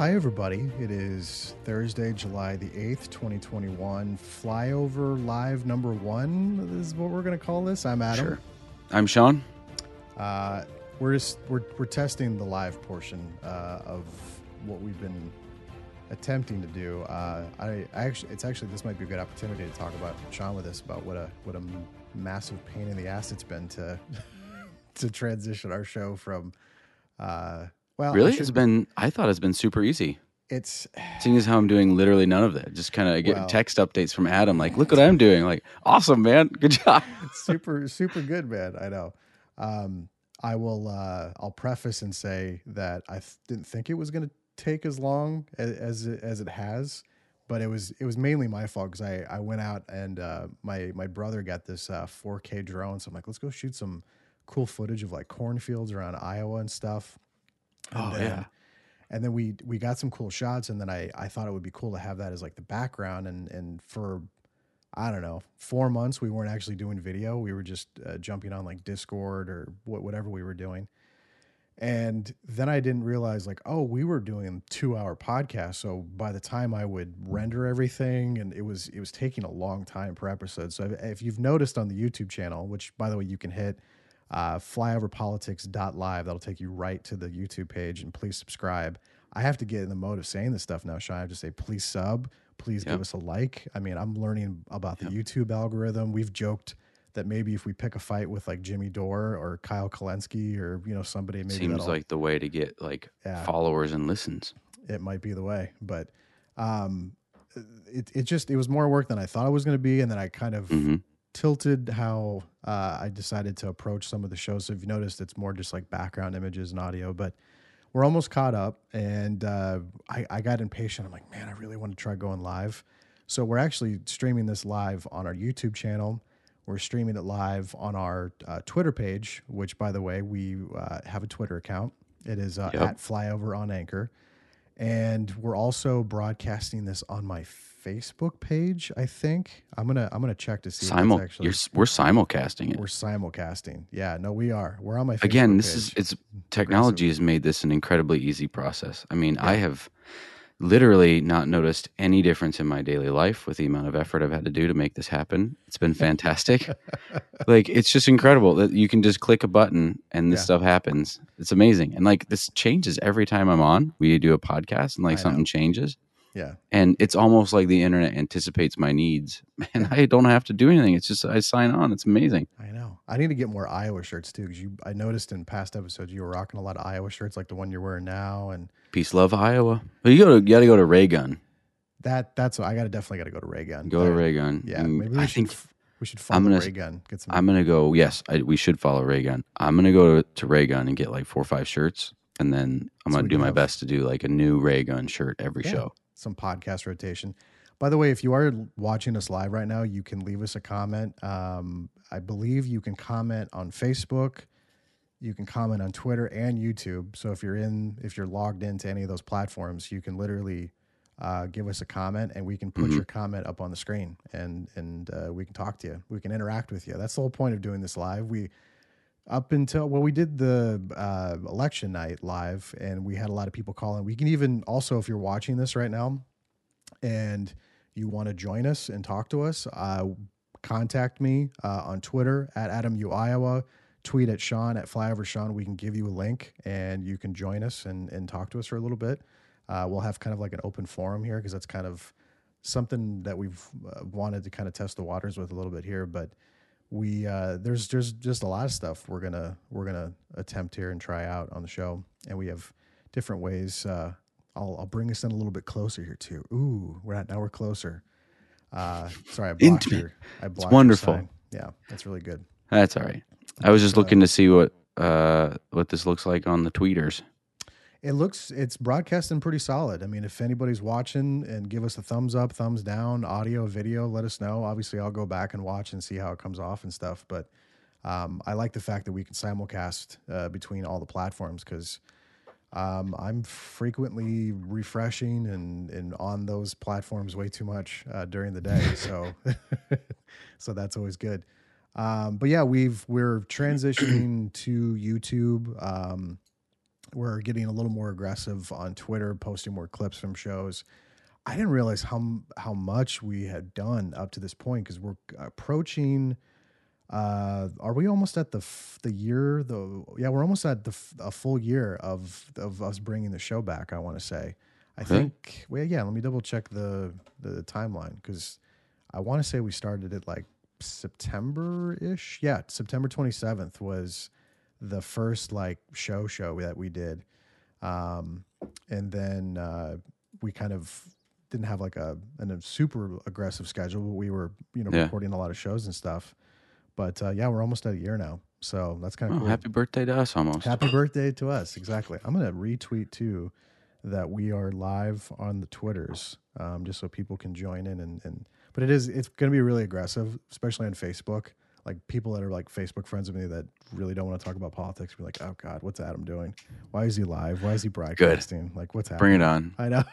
Hi, everybody. It is Thursday, July the 8th, 2021. Flyover Live number one this is what we're going to call this. I'm Adam. Sure. I'm Sean. Uh, we're just we're, we're testing the live portion uh, of what we've been attempting to do. Uh, I, I actually, it's actually this might be a good opportunity to talk about Sean with us about what a what a massive pain in the ass it's been to to transition our show from. Uh, well, Really? should- It's been, I thought it's been super easy. It's Seeing as how I'm doing literally none of that. Just kind of get Well- text updates from Adam, like, look what I'm doing. Like, awesome, man. Good job. super super good man i know um i will uh i'll preface and say that i th- didn't think it was going to take as long as as it, as it has but it was it was mainly my fault because i i went out and uh my my brother got this uh 4k drone so i'm like let's go shoot some cool footage of like cornfields around iowa and stuff and Oh, then, yeah. and then we we got some cool shots and then i i thought it would be cool to have that as like the background and and for I don't know, four months we weren't actually doing video. We were just uh, jumping on like Discord or wh- whatever we were doing. And then I didn't realize like, oh, we were doing two hour podcasts. So by the time I would render everything, and it was it was taking a long time per episode. So if, if you've noticed on the YouTube channel, which by the way you can hit uh, flyoverpolitics.live, that'll take you right to the YouTube page, and please subscribe. I have to get in the mode of saying this stuff now, Sean. I have to say, please sub, please give us a like. I mean, I'm learning about the YouTube algorithm. We've joked that maybe if we pick a fight with like Jimmy Dore or Kyle Kulinski or you know somebody, maybe Seems that'll- like the way to get like Yeah. followers and listens. it might be the way. But um, it it just it was more work than I thought it was going to be, and then I kind of hmm tilted how uh, I decided to approach some of the shows. So if you noticed, it's more just like background images and audio, but we're almost caught up. And uh, I, I got impatient. I'm like, man, I really want to try going live. So we're actually streaming this live on our YouTube channel. We're streaming it live on our uh, Twitter page, which, by the way, we uh, have a Twitter account. It is uh, Yep. at Flyover on Anchor. And we're also broadcasting this on my Facebook page. I think I'm gonna I'm gonna check to see if Simul, actually you're, we're simulcasting it. we're simulcasting. Yeah, no, we are. We're on my Facebook Again, this is, it's technology has made this an incredibly easy process. I mean, I have literally not noticed any difference in my daily life with the amount of effort I've had to do to make this happen. It's been fantastic. like it's just incredible that you can just click a button and this Yeah. stuff happens. It's amazing. And like this changes every time I'm on. We do a podcast and like I something know. changes. Yeah, And it's almost like the internet anticipates my needs. And I don't have to do anything. It's just I sign on. It's amazing. I know. I need to get more Iowa shirts too, because you. I noticed in past episodes you were rocking a lot of Iowa shirts, like the one you're wearing now, and Peace, love, Iowa. But you go to you got to go to Raygun. that. That's what I got to definitely got to go to Raygun. Go to Raygun. Yeah, And maybe we I should think we should follow I'm gonna- Raygun. Get some. I'm gonna go. Yes, I, we should follow Raygun. I'm gonna go to, to Raygun and get like four or five shirts, and then I'm So gonna do my have- best to do like a new Raygun shirt every Yeah. show. Some podcast rotation. By the way, if you are watching us live right now, you can leave us a comment. Um, I believe you can comment on Facebook, you can comment on Twitter and YouTube. So if you're in, if you're logged into any of those platforms, you can literally uh, give us a comment, and we can put Mhm. your comment up on the screen, and and uh, we can talk to you. We can interact with you. That's the whole point of doing this live. We up until well we did the uh, election night live and we had a lot of people calling. We can even also if you're watching this right now and you want to join us and talk to us uh, contact me uh, on twitter at adam u iowa tweet at sean at flyover sean. We can give you a link and you can join us and, and talk to us for a little bit. Uh, we'll have kind of like an open forum here because that's kind of something that we've uh, wanted to kind of test the waters with a little bit here but we uh, there's there's just a lot of stuff we're gonna we're gonna attempt here and try out on the show, and we have different ways. Uh, I'll I'll bring us in a little bit closer here too. Ooh, we're at now we're closer. Uh, sorry, I blocked Intimate. your. I blocked your wonderful. Yeah, that's really good. That's all right. I was just Uh, looking to see what uh what this looks like on the tweeters. It looks it's broadcasting pretty solid. I mean, if anybody's watching and give us a thumbs up, thumbs down, audio, video, let us know. Obviously, I'll go back and watch and see how it comes off and stuff. But um, I like the fact that we can simulcast uh, between all the platforms because um, I'm frequently refreshing and, and on those platforms way too much uh, during the day. So, so that's always good. Um, but yeah, we've we're transitioning to YouTube. We're getting a little more aggressive on Twitter, posting more clips from shows. I didn't realize how how much we had done up to this point because we're approaching. Uh, are we almost at the f- the year? The yeah, we're almost at the f- a full year of of us bringing the show back. I want to say. I Okay. think. Well, yeah. Let me double check the the timeline because I want to say we started it like September ish. Yeah, September twenty seventh was the first like show show that we did, um, and then uh, we kind of didn't have like a an, a super aggressive schedule, but we were you know Yeah. recording a lot of shows and stuff. But uh, yeah, we're almost at a year now, so that's kind Oh, of cool. happy birthday to us almost. Happy birthday to us. Exactly. I'm going to retweet too that we are live on the Twitters um, just so people can join in. And, and but it is, it's going to be really aggressive, especially on Facebook. Like people that are like Facebook friends of me that really don't want to talk about politics be like, oh God, what's Adam doing? Why is he live? Why is he broadcasting? Like, what's happening? Bring it on. I know.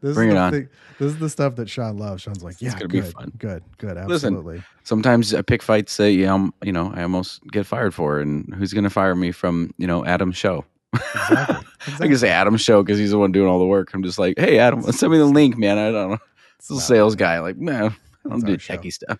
This Bring is it the on. Thing, this is the stuff that Sean loves. Sean's like, yeah, good, fun. good, good, Listen. absolutely. Sometimes I pick fights that yeah, I'm, you know, I almost get fired for, and who's going to fire me from you know Adam's show? Exactly. I can say Adam's show because he's the one doing all the work. I'm just like, hey, Adam, send me the link, man. I don't know. It's a sales guy. Like, man, I don't It's do our show. techie stuff.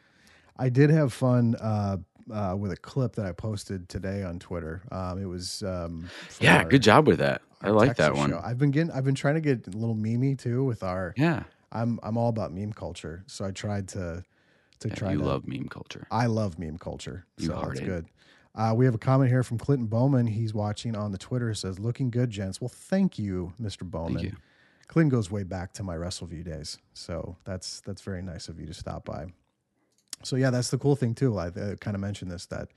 I did have fun uh, uh, with a clip that I posted today on Twitter. Um, it was um, Yeah, our- good job with that. I like that one. show. I've been getting, I've been trying to get a little memey too with our. Yeah, I'm I'm all about meme culture, so I tried to to Yeah, try. you to, love meme culture. I love meme culture, You so that's good. Uh, we have a comment here from Clinton Bowman. He's watching on the Twitter. Says, "Looking good, gents." Well, thank you, Mr. Bowman. you. Clinton goes way back to my WrestleView days, so that's that's very nice of you to stop by. So yeah, that's the cool thing too. I uh, kind of mentioned this that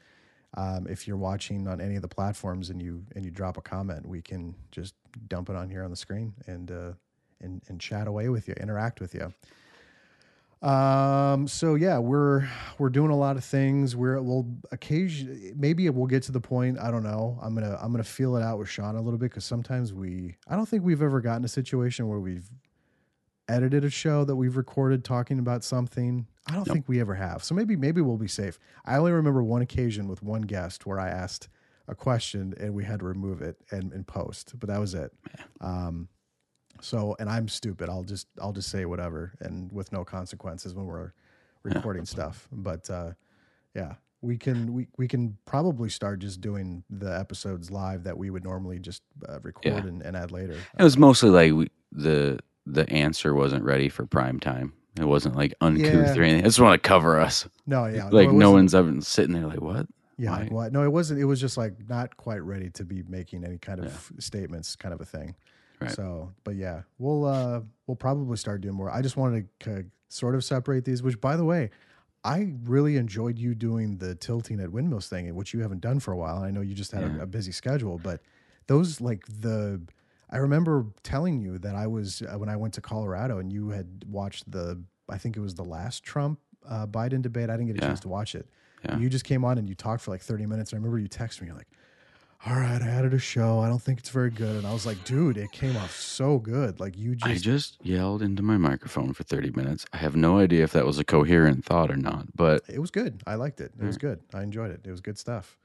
um, if you're watching on any of the platforms and you and you drop a comment, we can just dump it on here on the screen and uh, and and chat away with you, interact with you. Um. So yeah, we're we're doing a lot of things. We're we'll occasion maybe we'll get to the point. I don't know. I'm gonna I'm gonna feel it out with Sean a little bit because sometimes we I don't think we've ever gotten a situation where we've edited a show that we've recorded talking about something. I don't Nope. think we ever have. So maybe maybe we'll be safe. I only remember one occasion with one guest where I asked a question and we had to remove it and, and post, but that was it. Um, so and I'm stupid. I'll just I'll just say whatever and with no consequences when we're recording stuff. But uh, yeah, we can we we can probably start just doing the episodes live that we would normally just uh, record Yeah. and, and add later. It was mostly like we, the the answer wasn't ready for prime time. It wasn't like uncouth Yeah. or anything. I just want to cover us. No, yeah, like it no one's ever sitting there like what? Yeah, like what? No, it wasn't. It was just like not quite ready to be making any kind of statements, kind of a thing. Right. So, but yeah, we'll uh we'll probably start doing more. I just wanted to sort of separate these. Which, by the way, I really enjoyed you doing the tilting at windmills thing, which you haven't done for a while. And I know you just had Yeah. a, a busy schedule, but those like the. I remember telling you that I was uh, when I went to Colorado and you had watched the. I think it was the last Trump uh, Biden debate. I didn't get a Yeah. chance to watch it. Yeah. You just came on and you talked for like 30 minutes. I remember you texted me, you're like, all right, I added a show. I don't think it's very good. And I was like, dude, it came off so good. Like you just I just, yelled into my microphone for 30 minutes. I have no idea if that was a coherent thought or not, but it was good. I liked it. It was good. I enjoyed it. It was good stuff.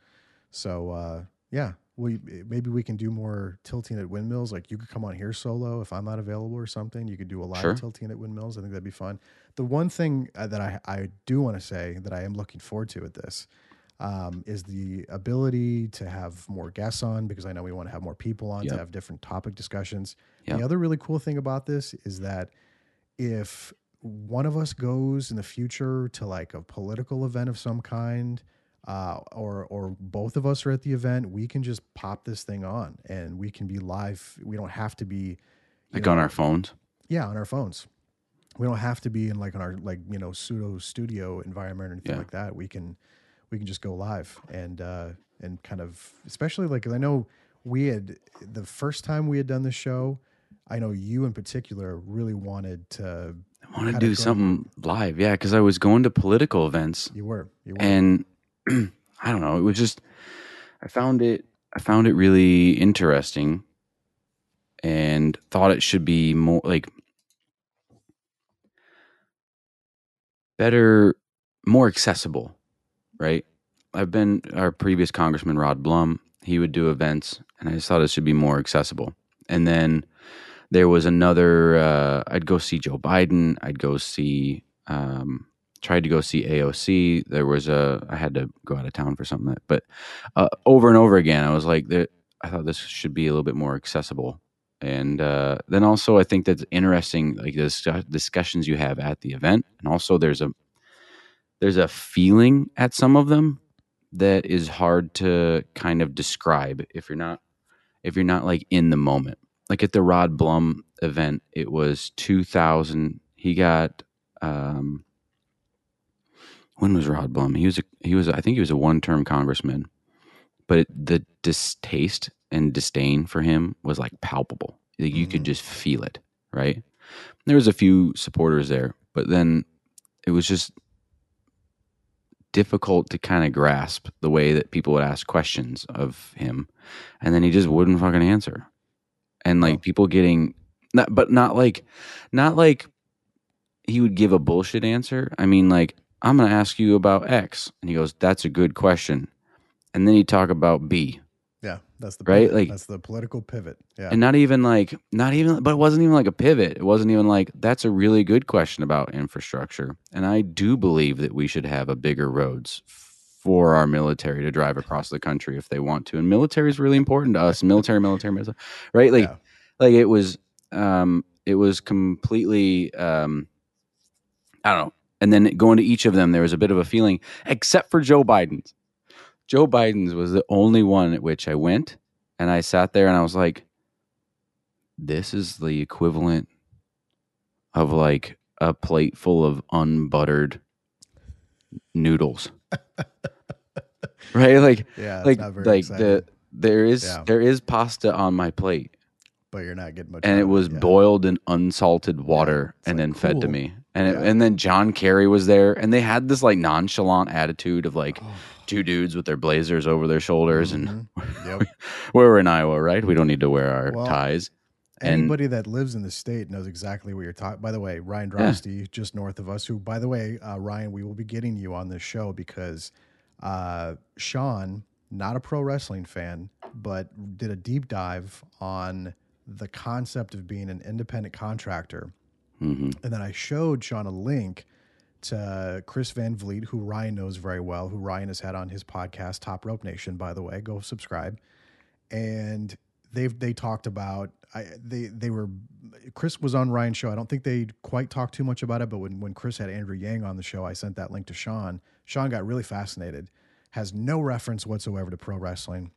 So, uh, yeah, we maybe we can do more tilting at windmills. Like you could come on here solo if I'm not available or something. You could do a live Sure. tilting at windmills. I think that'd be fun. The one thing uh, that I I do want to say that I am looking forward to with this um, is the ability to have more guests on because I know we want to have more people on to have different topic discussions. Yep. The other really cool thing about this is that if one of us goes in the future to like a political event of some kind, uh, or or both of us are at the event, we can just pop this thing on and we can be live. We don't have to be like know, on our phones. yeah on our phones. We don't have to be in like on our like you know pseudo studio environment or anything Yeah. like that. We can we can just go live and uh, and kind of especially like I know we had the first time we had done the show. I know you in particular really wanted to. I want to do something live. Yeah, because I was going to political events You were you were and I don't know. It was just I found it I found it really interesting and thought it should be more like better more accessible, right? I've been our previous congressman Rod Blum he would do events, and I just thought it should be more accessible. And then there was another. Uh, I'd go see Joe Biden. I'd go see. Um, tried to go see AOC. There was a. I had to go out of town for something, but uh, over and over again, I was like, I thought this should be a little bit more accessible. And uh, then also, I think that's interesting, like the discussions you have at the event, and also there's a there's a feeling at some of them that is hard to kind of describe if you're not if you're not like in the moment. Like at the Rod Blum event, it was 2000. He got um, when was Rod Blum? He was a, he was I think he was a one term congressman, but it, the distaste and disdain for him was like palpable. Like you mm-hmm. could just feel it, right? There was a few supporters there, but then it was just difficult to kind of grasp the way that people would ask questions of him and then he just wouldn't fucking answer and like oh. people getting not, but not like not like he would give a bullshit answer i mean like i'm gonna ask you about x and he goes that's a good question and then he'd talk about b yeah, that's the right. Pivot. Like that's the political pivot. Yeah, and not even like not even, but it wasn't even like a pivot. It wasn't even like that's a really good question about infrastructure. And I do believe that we should have a bigger roads for our military to drive across the country if they want to. And military is really important to us. Military, military, military, right? Like, yeah. like it was, um, it was completely, um, I don't know. And then going to each of them, there was a bit of a feeling, except for Joe Biden's. Joe Biden's was the only one at which I went and I sat there and I was like, this is the equivalent of like a plate full of unbuttered noodles. right? Like, yeah, like, like the, there is, yeah. there is pasta on my plate, but you're not getting much. And it was yeah. boiled in unsalted water yeah, and like, then cool. fed to me. And, it, and then John Kerry was there and they had this like nonchalant attitude of like, two dudes with their blazers over their shoulders, mm-hmm. and yep. we're in Iowa, right? We don't need to wear our well, ties. Anybody and, that lives in the state knows exactly what you're talking. By the way, Ryan Drosty, yeah. just north of us, who, by the way, uh, Ryan, we will be getting you on this show because uh, Sean, not a pro wrestling fan, but did a deep dive on the concept of being an independent contractor. Mm-hmm. And then I showed Sean a link to Chris Van Vliet, who Ryan knows very well, who Ryan has had on his podcast, Top Rope Nation, by the way. Go subscribe. And they've they talked about I they they were Chris was on Ryan's show. I don't think they quite talked too much about it, but when when Chris had Andrew Yang on the show, I sent that link to Sean. Sean got really fascinated. Has no reference whatsoever to pro wrestling.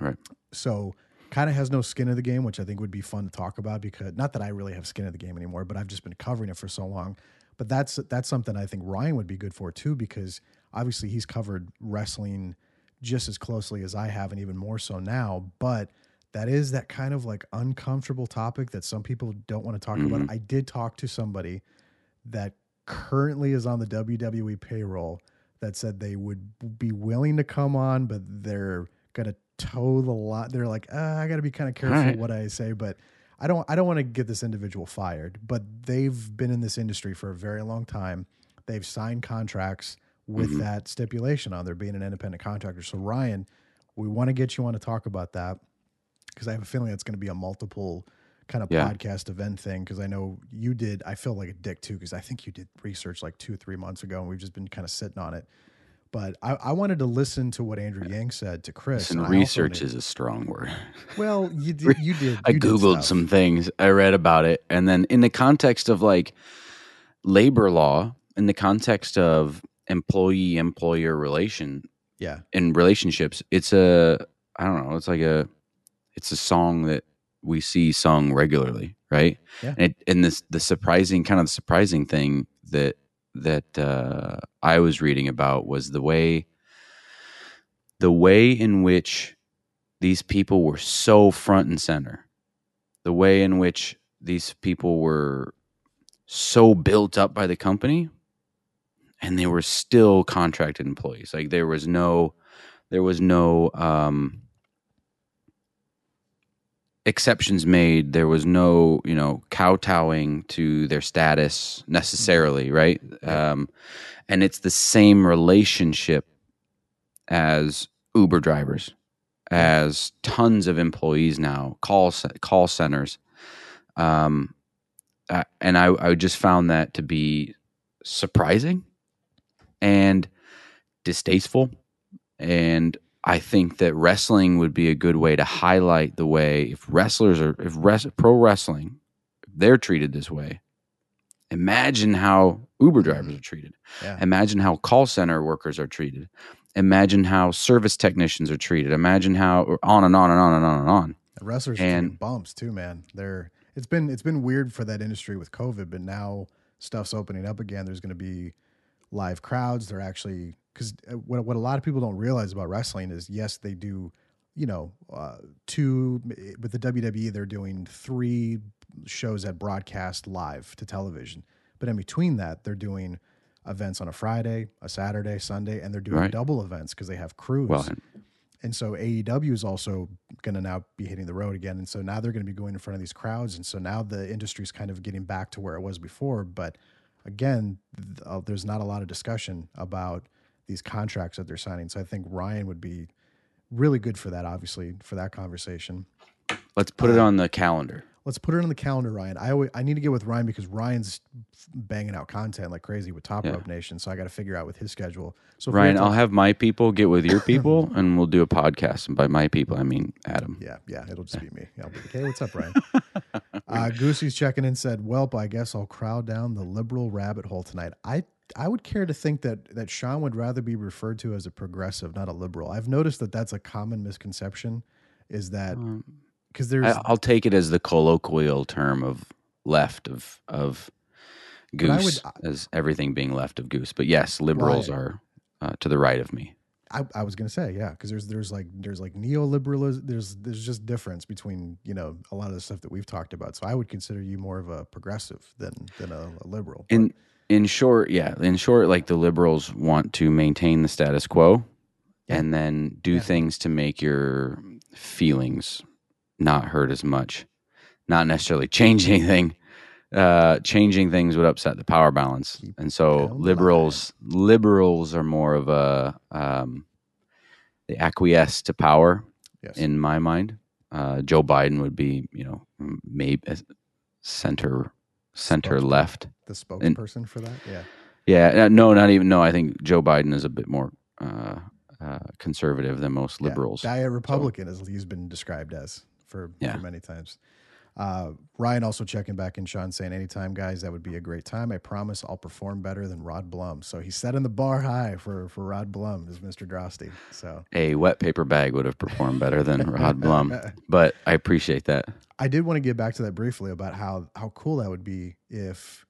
Right. So kind of has no skin in the game, which I think would be fun to talk about because not that I really have skin in the game anymore, but I've just been covering it for so long. But that's that's something I think Ryan would be good for too, because obviously he's covered wrestling just as closely as I have, and even more so now. But that is that kind of like uncomfortable topic that some people don't want to talk mm-hmm. about. I did talk to somebody that currently is on the WWE payroll that said they would be willing to come on, but they're gonna toe the lot. They're like, uh, I got to be kind of careful right. what I say, but I don't I don't want to get this individual fired, but they've been in this industry for a very long time. They've signed contracts with mm-hmm. that stipulation on there being an independent contractor. So Ryan, we want to get you on to talk about that because I have a feeling it's going to be a multiple kind of yeah. podcast event thing because I know you did. I feel like a dick too because I think you did research like two three months ago and we've just been kind of sitting on it. But I, I, wanted to listen to what Andrew Yang said to Chris. And research is a strong word. Well, you did. You did. You I googled did some things. I read about it, and then in the context of like labor law, in the context of employee employer relation, yeah, in relationships, it's a I don't know. It's like a it's a song that we see sung regularly, right? Yeah. And, it, and this the surprising kind of the surprising thing that that uh, I was reading about was the way the way in which these people were so front and center, the way in which these people were so built up by the company, and they were still contracted employees. Like there was no, there was no um, exceptions made. There was no, you know, kowtowing to their status necessarily, right? Um, and it's the same relationship as Uber drivers, as tons of employees now, call call centers, um, uh, and I, I just found that to be surprising and distasteful, and I think that wrestling would be a good way to highlight the way if wrestlers are if res, pro wrestling they're treated this way. Imagine how Uber mm-hmm. drivers are treated. Yeah. Imagine how call center workers are treated. Imagine how service technicians are treated. Imagine how on and on and on and on and on. The wrestlers are And- bumps too, man. They're it's been it's been weird for that industry with COVID, but now stuff's opening up again. There's going to be live crowds. They're actually because what what a lot of people don't realize about wrestling is yes, they do. You know, uh, two with the WWE, they're doing three shows that broadcast live to television, but in between that, they're doing events on a Friday, a Saturday, Sunday, and they're doing Right. double events because they have crews. Well, and- so AEW is also going to now be hitting the road again. And so now they're going to be going in front of these crowds. And so now the industry's kind of getting back to where it was before. But again, th- uh, there's not a lot of discussion about these contracts that they're signing. So I think Ryan would be really good for that, obviously, for that conversation. let's put it on the calendar. Let's put it on the calendar, Ryan. I always, I need to get with Ryan because Ryan's banging out content like crazy with Top Yeah. Rope Nation. So I got to figure out with his schedule. So Ryan, to- I'll have my people get with your people, and we'll do a podcast. And by my people, I mean Adam. Yeah, yeah, it'll just be me. I'll be like, hey, what's up, Ryan? uh, Goosey's checking in said, "Welp, I guess I'll crowd down the liberal rabbit hole tonight." I I would care to think that that Sean would rather be referred to as a progressive, not a liberal. I've noticed that that's a common misconception. Is that because there's I, I'll take it as the colloquial term of left of of But I goose, would- as everything being left of goose. But yes, liberals Right. are uh, to the right of me. I, I was gonna say yeah because there's there's like there's like neoliberalism there's there's just difference between you know a lot of the stuff that we've talked about. So I would consider you more of a progressive than than a, a liberal. In in short, yeah, in short, like the liberals want to maintain the status quo, Yeah. and then do Yeah. things to make your feelings not hurt as much. Not necessarily change anything. Uh, changing things would upset the power balance, and so liberals liberals are more of a um, they acquiesce to power yes. in my mind. Uh, Joe Biden would be, you know, maybe center center Spokesperson. left. the and- spokesperson for that yeah Yeah, no, not even. No, I think Joe Biden is a bit more uh, uh, conservative than most Yeah, liberals. Diet Republican, as he's been described as for, Yeah. for many times. Uh, Ryan also checking back in, Sean saying, anytime, guys, that would be a great time. I promise I'll perform better than Rod Blum. So he's setting the bar high for, for Rod Blum, is Mr. Drosty. So a wet paper bag would have performed better than Rod Blum, but I appreciate that. I did want to get back to that briefly about how, how cool that would be if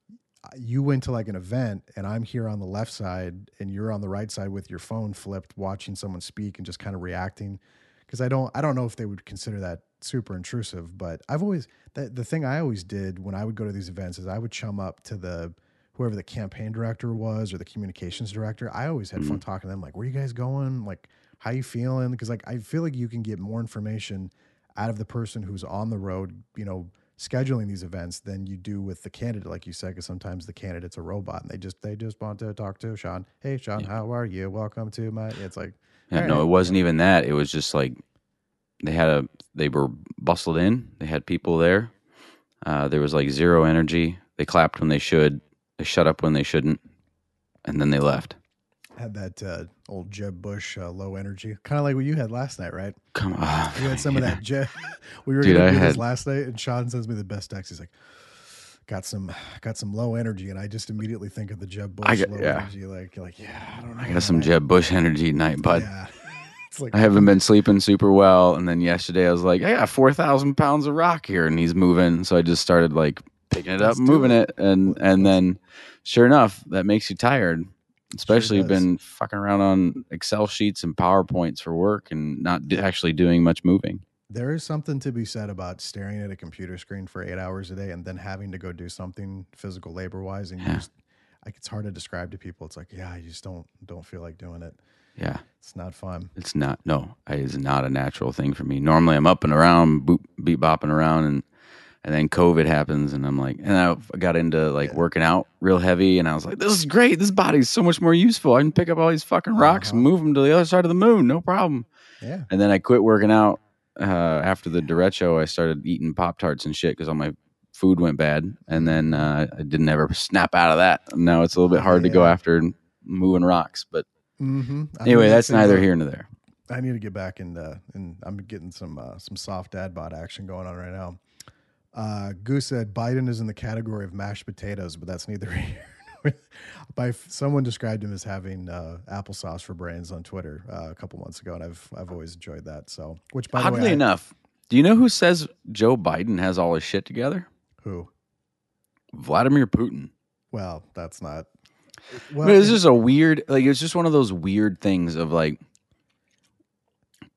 you went to like an event and I'm here on the left side and you're on the right side with your phone flipped, watching someone speak and just kind of reacting. Because I don't, I don't know if they would consider that super intrusive, but I've always the, the thing I always did when I would go to these events is I would chum up to the whoever the campaign director was or the communications director. I always had fun mm-hmm. talking to them, like, where you guys going? Like, how you feeling? Because like I feel like you can get more information out of the person who's on the road, you know, scheduling these events than you do with the candidate, like you said, because sometimes the candidate's a robot and they just they just want to talk to Sean. Hey Sean, how are you? Welcome to my it's like Yeah, no, it wasn't even that. It was just like they had a they were bustled in. They had people there. Uh, there was like zero energy. They clapped when they should. They shut up when they shouldn't, and then they left. had that uh, old Jeb Bush uh, low energy, kind of like what you had last night, right? Come on, You had some of that Jeb. we were Dude, gonna do this last night, and Sean sends me the best text. He's like, "Got some, got some low energy," and I just immediately think of the Jeb Bush got- low yeah. energy. Like, like, yeah, I don't know. I got some. Jeb Bush energy tonight, bud. Yeah, like I haven't been sleeping super well. And then yesterday I was like, I got 4,000 pounds of rock here and he's moving. So I just started like picking it up and moving it. it. And, and then sure enough, that makes you tired. Especially does. been fucking around on Excel sheets and PowerPoints for work and not d- actually doing much moving. There is something to be said about staring at a computer screen for eight hours a day and then having to go do something physical labor wise, and you just like it's hard to describe to people. It's like, yeah, you just don't don't feel like doing it. Yeah. It's not fun. It's not, no, it is not a natural thing for me. Normally I'm up and around, boop, beat bopping around and, and then COVID happens and I'm like, and I got into like Yeah. working out real heavy and I was like, this is great. This body's so much more useful. I can pick up all these fucking rocks and Uh-huh. move them to the other side of the moon. No problem. Yeah. And then I quit working out uh, after the derecho. I started eating Pop Tarts and shit because all my food went bad. And then uh, I didn't ever snap out of that. Now it's a little bit hard to go after moving rocks. But Mm-hmm. anyway, that's neither here nor there. I need to get back in, uh, and I'm getting some uh, some soft dad bod action going on right now. Uh, Goose said Biden is in the category of mashed potatoes, but that's neither here. nor- By someone described him as having uh, applesauce for brains on Twitter uh, a couple months ago, and I've I've always enjoyed that. So, which by the Oddly way, I- enough, do you know who says Joe Biden has all his shit together? who? Vladimir Putin. Well, that's not. Well, it's just a weird, like it's just one of those weird things of like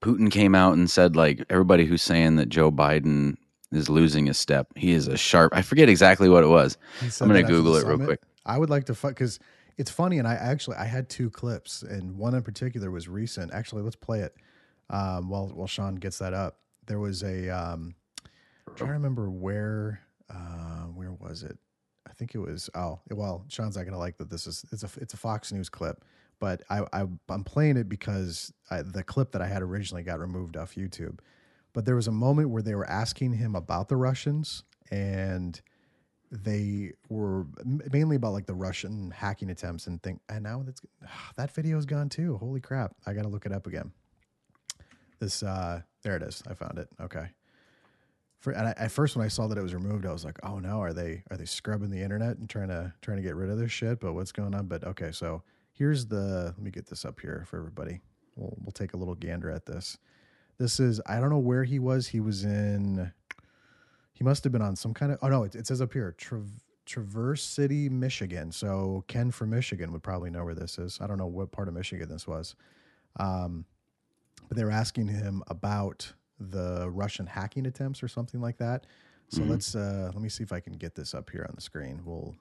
Putin came out and said like everybody who's saying that Joe Biden is losing his step, he is a sharp. I forget exactly what it was. I'm gonna Google it real quick. I would like to fuck because it's funny, and I actually I had two clips, and one in particular was recent. Actually, let's play it um, while while Sean gets that up. There was a um, I'm trying to remember where uh, where was it? I think it was oh well Sean's not gonna like that. This is it's a it's a Fox News clip, but I, I I'm playing it because I, the clip that I had originally got removed off YouTube. But there was a moment where they were asking him about the Russians and they were mainly about like the Russian hacking attempts and think and now that's that video's gone too. Holy crap. I got to look it up again. This uh there it is. I found it. Okay. For and I, at first when I saw that it was removed, I was like, "Oh no, are they are they scrubbing the internet and trying to trying to get rid of this shit?" But what's going on? But okay, so here's the let me get this up here for everybody. We'll we'll take a little gander at this. This is I don't know where he was. He was in he must have been on some kind of oh no, it, it says up here Tra- Traverse City, Michigan. So Ken from Michigan would probably know where this is. I don't know what part of Michigan this was. Um, but they were asking him about the Russian hacking attempts or something like that. So Mhm. let's uh, let me see if I can get this up here on the screen. We'll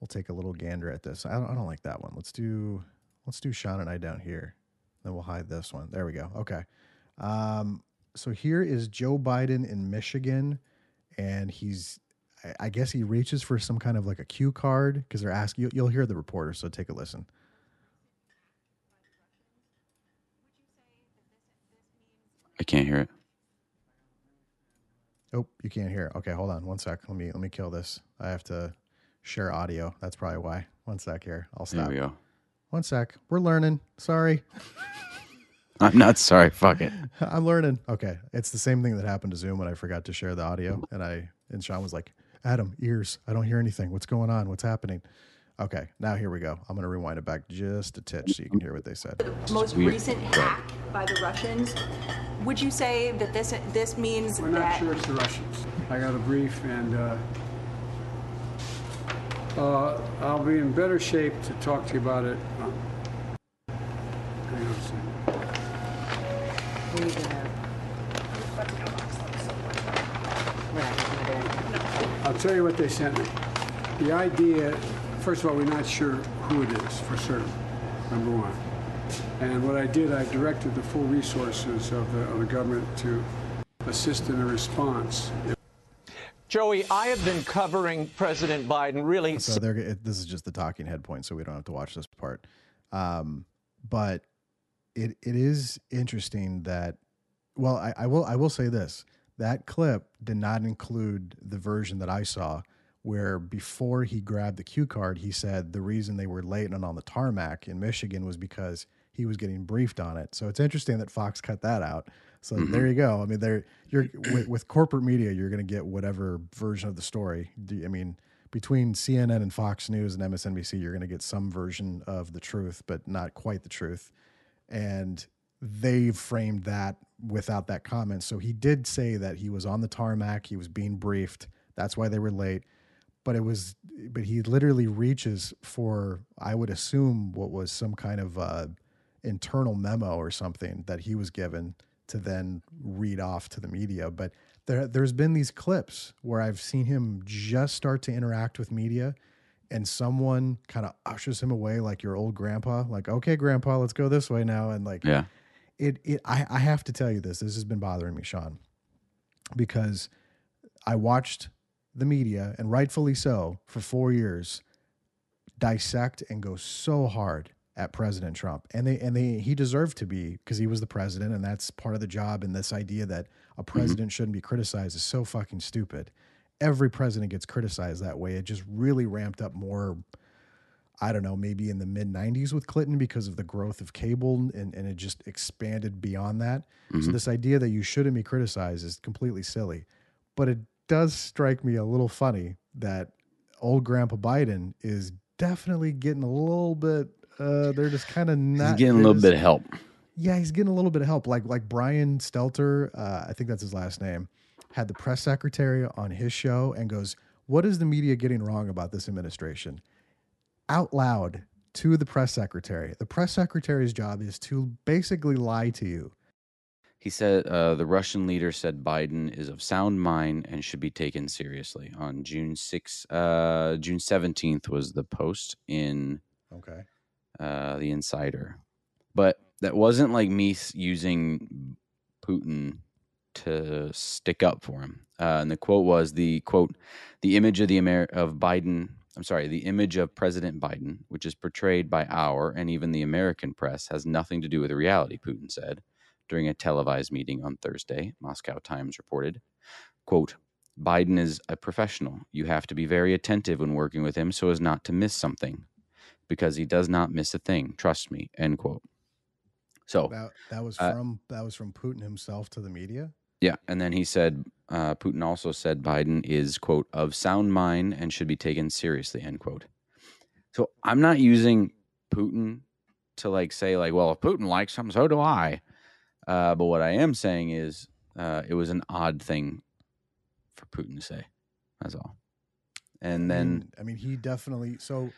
we'll take a little gander at this. I don't, I don't like that one. Let's do let's do Sean and I down here. Then we'll hide this one. There we go. Okay. Um, so here is Joe Biden in Michigan, and he's I- I guess he reaches for some kind of like a cue card because they're asking. You, you'll hear the reporter, so take a listen. I can't hear it. Oh, you can't hear. it. Okay, hold on one sec. Let me let me kill this. I have to share audio. That's probably why. One sec here. I'll There stop. we go. One sec. We're learning. Sorry. I'm not sorry. Fuck it. I'm learning. Okay. It's the same thing that happened to Zoom when I forgot to share the audio and I and Sean was like, "Adam, ears. I don't hear anything. What's going on? What's happening?" Okay. Now here we go. I'm going to rewind it back just a titch so you can hear what they said. most recent hack by the Russians. Would you say that this this means that We're not that sure it's the Russians. I got a brief, and uh, uh, I'll be in better shape to talk to you about it. Hang on a second. I'll tell you what they sent me. The idea, first of all, we're not sure who it is for certain, number one. And what I did, I directed the full resources of the, of the government to assist in a response. Joey, I have been covering President Biden really So they're this is just the talking head point, so we don't have to watch this part. Um, but it it is interesting that well, I, I will I will say this that clip did not include the version that I saw where before he grabbed the cue card, he said the reason they were late and on the tarmac in Michigan was because he was getting briefed on it. So it's interesting that Fox cut that out. So there you go. I mean, there you're with, with corporate media, you're going to get whatever version of the story. I mean, between CNN and Fox News and MSNBC, you're going to get some version of the truth, but not quite the truth. And they framed that without that comment. So he did say that he was on the tarmac, he was being briefed. That's why they were late. But it was, but he literally reaches for, I would assume, what was some kind of uh, internal memo or something that he was given to then read off to the media. But there, there's been these clips where I've seen him just start to interact with media and someone kind of ushers him away like your old grandpa, like, okay, grandpa, let's go this way now. And like, Yeah. it, it, I, I have to tell you this, this has been bothering me, Sean, because I watched the media and rightfully so for four years dissect and go so hard at President Trump, and they and they he deserved to be because he was the president, and that's part of the job. And this idea that a mm-hmm. president shouldn't be criticized is so fucking stupid. Every president gets criticized that way. It just really ramped up more. I don't know, maybe in the mid 90s with Clinton because of the growth of cable and, and it just expanded beyond that. So, mm-hmm. this idea that you shouldn't be criticized is completely silly. But it does strike me a little funny that old Grandpa Biden is definitely getting a little bit, uh, they're just kind of not. He's getting a little just- bit of help. yeah, he's getting a little bit of help. Like like Brian Stelter, uh, I think that's his last name, had the press secretary on his show and goes, "What is the media getting wrong about this administration?" Out loud to the press secretary. The press secretary's job is to basically lie to you. He said uh, the Russian leader said Biden is of sound mind and should be taken seriously. On June 6th, uh, June 17th was the post in Okay. Uh, the Insider, but that wasn't like me using Putin to stick up for him. Uh, and the quote was the quote, the image of the Amer- of Biden. I'm sorry, the image of President Biden, which is portrayed by our and even the American press, has nothing to do with reality. Putin said during a televised meeting on Thursday. Moscow Times reported, quote. Biden is a professional. You have to be very attentive when working with him so as not to miss something because he does not miss a thing. Trust me. End quote. So That that was Uh, from that was from Putin himself to the media. yeah, and then he said uh, Putin also said Biden is quote of sound mind and should be taken seriously. End quote. So I'm not using Putin to like say like, well, if Putin likes him, so do I. Uh, but what I am saying is uh, it was an odd thing for Putin to say. That's all. And I then mean, I mean, he definitely. So,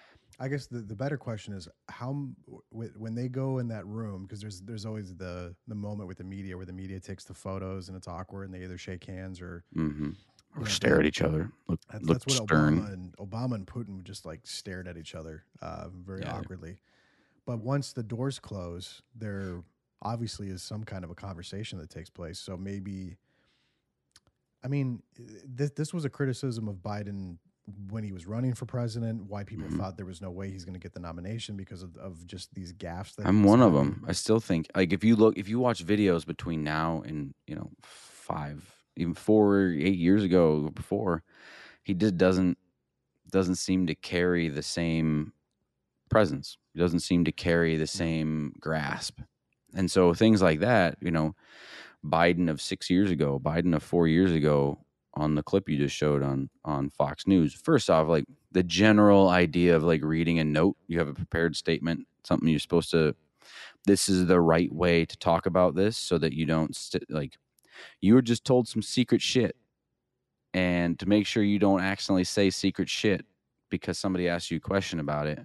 I guess the, the better question is how when they go in that room because there's there's always the the moment with the media where the media takes the photos and it's awkward and they either shake hands or mhm. or stare at each other, look, that's, look that's what stern. Obama and Obama and Putin would just like stared at each other uh, very Yeah. awkwardly. But once the doors close, there obviously is some kind of a conversation that takes place. So maybe, I mean, this this was a criticism of Biden when he was running for president. Why people Mhm. thought there was no way he's going to get the nomination because of, of just these gaffes. That I'm one of them. I still think like if you look if you watch videos between now and you know five even four eight years ago before, he just doesn't doesn't seem to carry the same presence. He doesn't seem to carry the same grasp. And so things like that, you know, Biden of six years ago, Biden of four years ago on the clip you just showed on on Fox News. First off, like the general idea of like reading a note, you have a prepared statement, something you're supposed to this is the right way to talk about this so that you don't st- like you were just told some secret shit. And to make sure you don't accidentally say secret shit because somebody asked you a question about it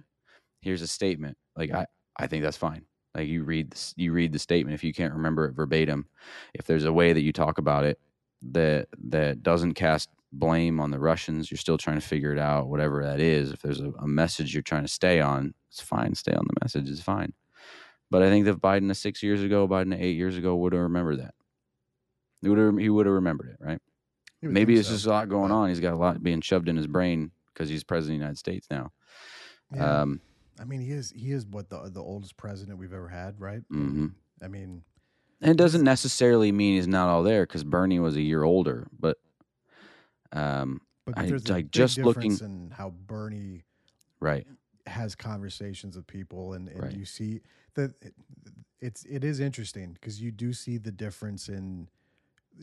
here's a statement. Like i i think that's fine. Like you read this, you read the statement. If you can't remember it verbatim if there's a way that you talk about it that that doesn't cast blame on the russians you're still trying to figure it out whatever that is if there's a, a message you're trying to stay on it's fine stay on the message it's fine but I think that Biden of six years ago, Biden of eight years ago would have remembered that. He would have he would have remembered it, right? Maybe it's so. just a lot going on. He's got a lot being shoved in his brain because he's president of the United States now. Yeah. Um, I mean, he is he is what the the oldest president we've ever had, right? mhm. I mean, And it doesn't necessarily mean he's not all there because Bernie was a year older, but um, but I- there's a like, big just looking- in how Bernie right, has conversations with people and, and Right. you see that it's it is interesting because you do see the difference in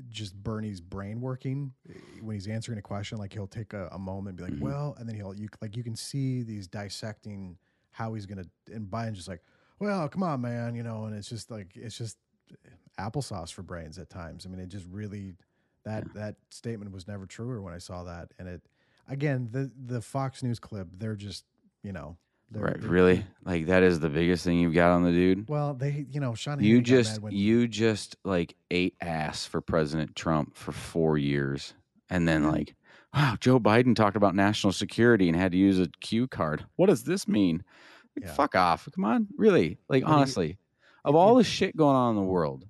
just Bernie's brain working eh, when he's answering a question like he'll take a, a moment and be like Mhm. well and then he'll you like you can see these dissecting how he's gonna and Biden's just like well come on man you know and it's just like it's just applesauce for brains at times I mean it just really that that statement was never truer when I saw that and it again the the Fox News clip they're just you know they're, right, they're- really. Like that is the biggest thing you've got on the dude. well they you know Sean You just when- you just like ate ass for President Trump for four years, and then mm-hmm. like, wow, Joe Biden talked about national security and had to use a cue card. What does this mean? Like, Yeah. Fuck off! Come on, really? Like honestly, of all the shit going on in the world,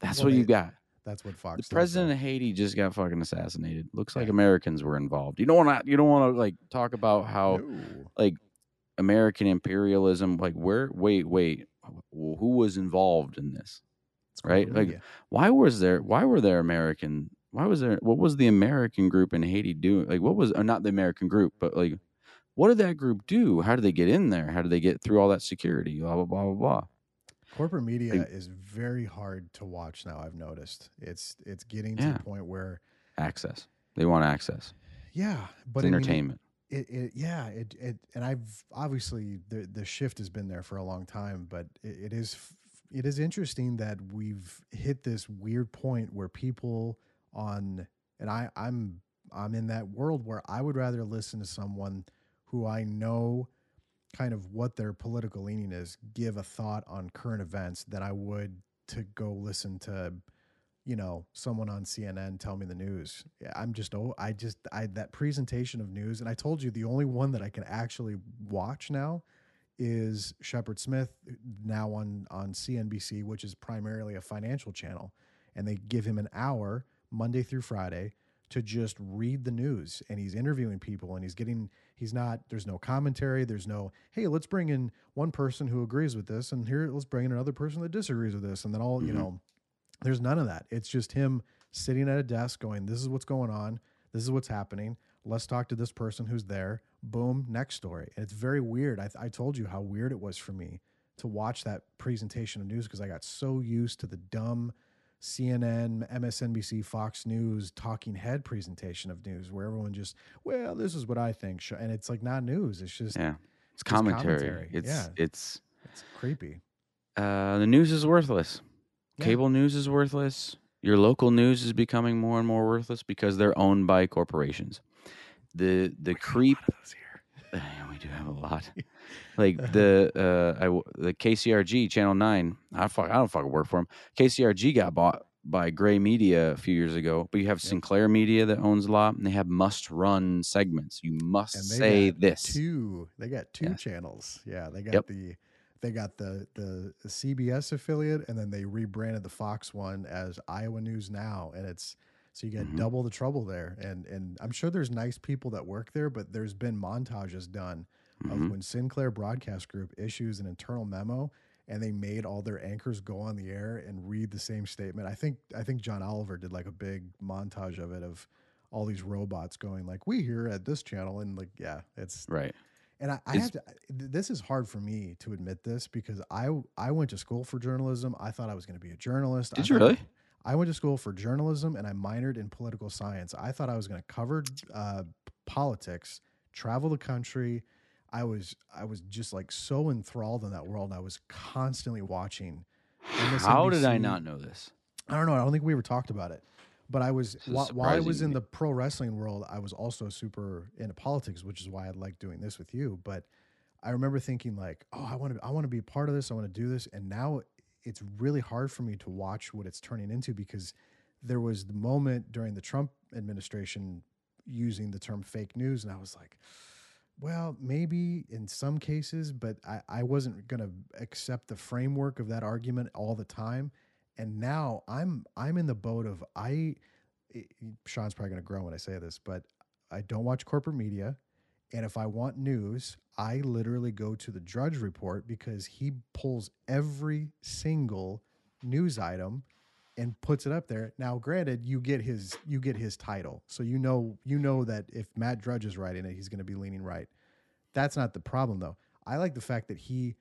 that's Well, what they- you got. that's what Fox The does, president of Haiti just got fucking assassinated. Looks like Yeah. Americans were involved. You don't want to. You don't want to like talk about how No. like American imperialism. Like, where? Wait, wait. Who was involved in this? It's Right? Like, media. why was there? Why were there American? Why was there? What was the American group in Haiti doing? Like, what was? Or not the American group, but like, what did that group do? How did they get in there? How did they get through all that security? Blah blah blah blah blah. Corporate media Like- is very hard to watch now. I've noticed it's it's getting to the point where Access. They want access. yeah, but It's I mean, entertainment. it, it yeah it, it and i've obviously the the shift has been there for a long time but it, it is it is interesting that we've hit this weird point where people on and i i'm i'm in that world where i would rather listen to someone who i know kind of what their political leaning is give a thought on current events than i would to go listen to you know someone on CNN tell me the news. I'm just oh I just I that presentation of news and I told you the only one that I can actually watch now is Shepard Smith now on on CNBC which is primarily a financial channel and they give him an hour Monday through Friday to just read the news and he's interviewing people and he's getting he's not there's no commentary there's no hey let's bring in one person who agrees with this and here let's bring in another person that disagrees with this and then all you mm-hmm. know there's none of that. It's just him sitting at a desk going, This is what's going on. This is what's happening. Let's talk to this person who's there. Boom, next story. And it's very weird. I, I told you how weird it was for me to watch that presentation of news because I got so used to the dumb CNN, MSNBC, Fox News talking head presentation of news where everyone just, well, this is what I think. And it's like not news. It's just, Yeah. It's commentary. commentary. It's Yeah. it's it's creepy. uh the news is worthless. Yeah. Cable news is worthless. Your local news is becoming more and more worthless because they're owned by corporations. The the creep we do have a lot. Like the uh, I the KCRG Channel Nine. I fuck, I don't fucking work for them. KCRG got bought by Gray Media a few years ago, but you have Sinclair Media that owns a lot, and they have must-run segments. You must say got this. Two, they got two Yes. channels. Yeah, they got Yep. the they got the the CBS affiliate, and then they rebranded the Fox one as Iowa News Now, and it's so you get Mm-hmm. double the trouble there. And and I'm sure there's nice people that work there, but there's been montages done Mm-hmm. of when Sinclair Broadcast Group issues an internal memo. And they made all their anchors go on the air and read the same statement. I think I think John Oliver did like a big montage of it of all these robots going like we here at this channel and like yeah it's Right. and I, I have to this is hard for me to admit this because I I went to school for journalism I thought I was going to be a journalist I Did you thought- really? I went to school for journalism and I minored in political science I thought I was going to cover uh, politics travel the country I was I was just like so enthralled in that world I was constantly watching How did I not know this? I don't know. I don't think we ever talked about it. But I was while, while I was in the pro wrestling world, I was also super into politics, which is why I like doing this with you. But I remember thinking like, oh, I want to I want to be a part of this. I want to do this. And now it's really hard for me to watch what it's turning into because there was the moment during the Trump administration using the term fake news, and I was like, well, maybe in some cases, but I, I wasn't going to accept the framework of that argument all the time. And now I'm I'm in the boat of I. i- Sean's probably going to grow when I say this, but I don't watch corporate media, and if I want news, I literally go to the Drudge Report because he pulls every single news item and puts it up there. Now, granted, you get his you get his title, so you know you know that if Matt Drudge is writing it, he's going to be leaning right. That's not the problem, though. I like the fact that he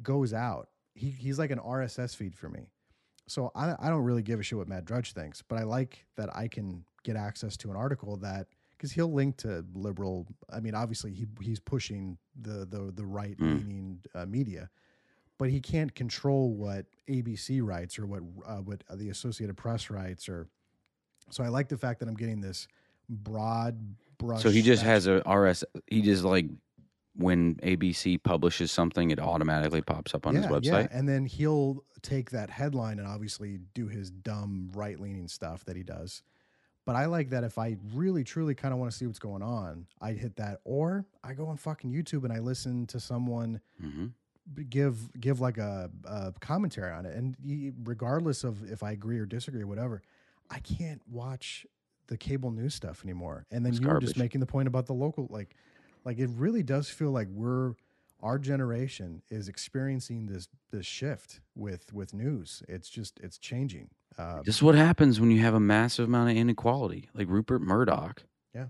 goes out. He he's like an RSS feed for me. So I I don't really give a shit what Matt Drudge thinks, but I like that I can get access to an article that because he'll link to liberal. I mean, obviously he he's pushing the the the right leaning uh, media, but he can't control what ABC writes or what uh, what the Associated Press writes or. So I like the fact that I'm getting this broad brush. So he just has a RS. He just like when ABC publishes something, it automatically pops up on his website. Yeah. And then he'll take that headline and obviously do his dumb right leaning stuff that he does. But I like that if I really truly kind of want to see what's going on, I hit that, or I go on fucking YouTube and I listen to someone hmm give give like a, a commentary on it. And regardless of if I agree or disagree or whatever, I can't watch the cable news stuff anymore. And then you were just making the point about the local, like, like it really does feel like we're our generation is experiencing this this shift with with news. It's just it's changing. Uh, This is what happens when you have a massive amount of inequality. Like Rupert Murdoch Yeah.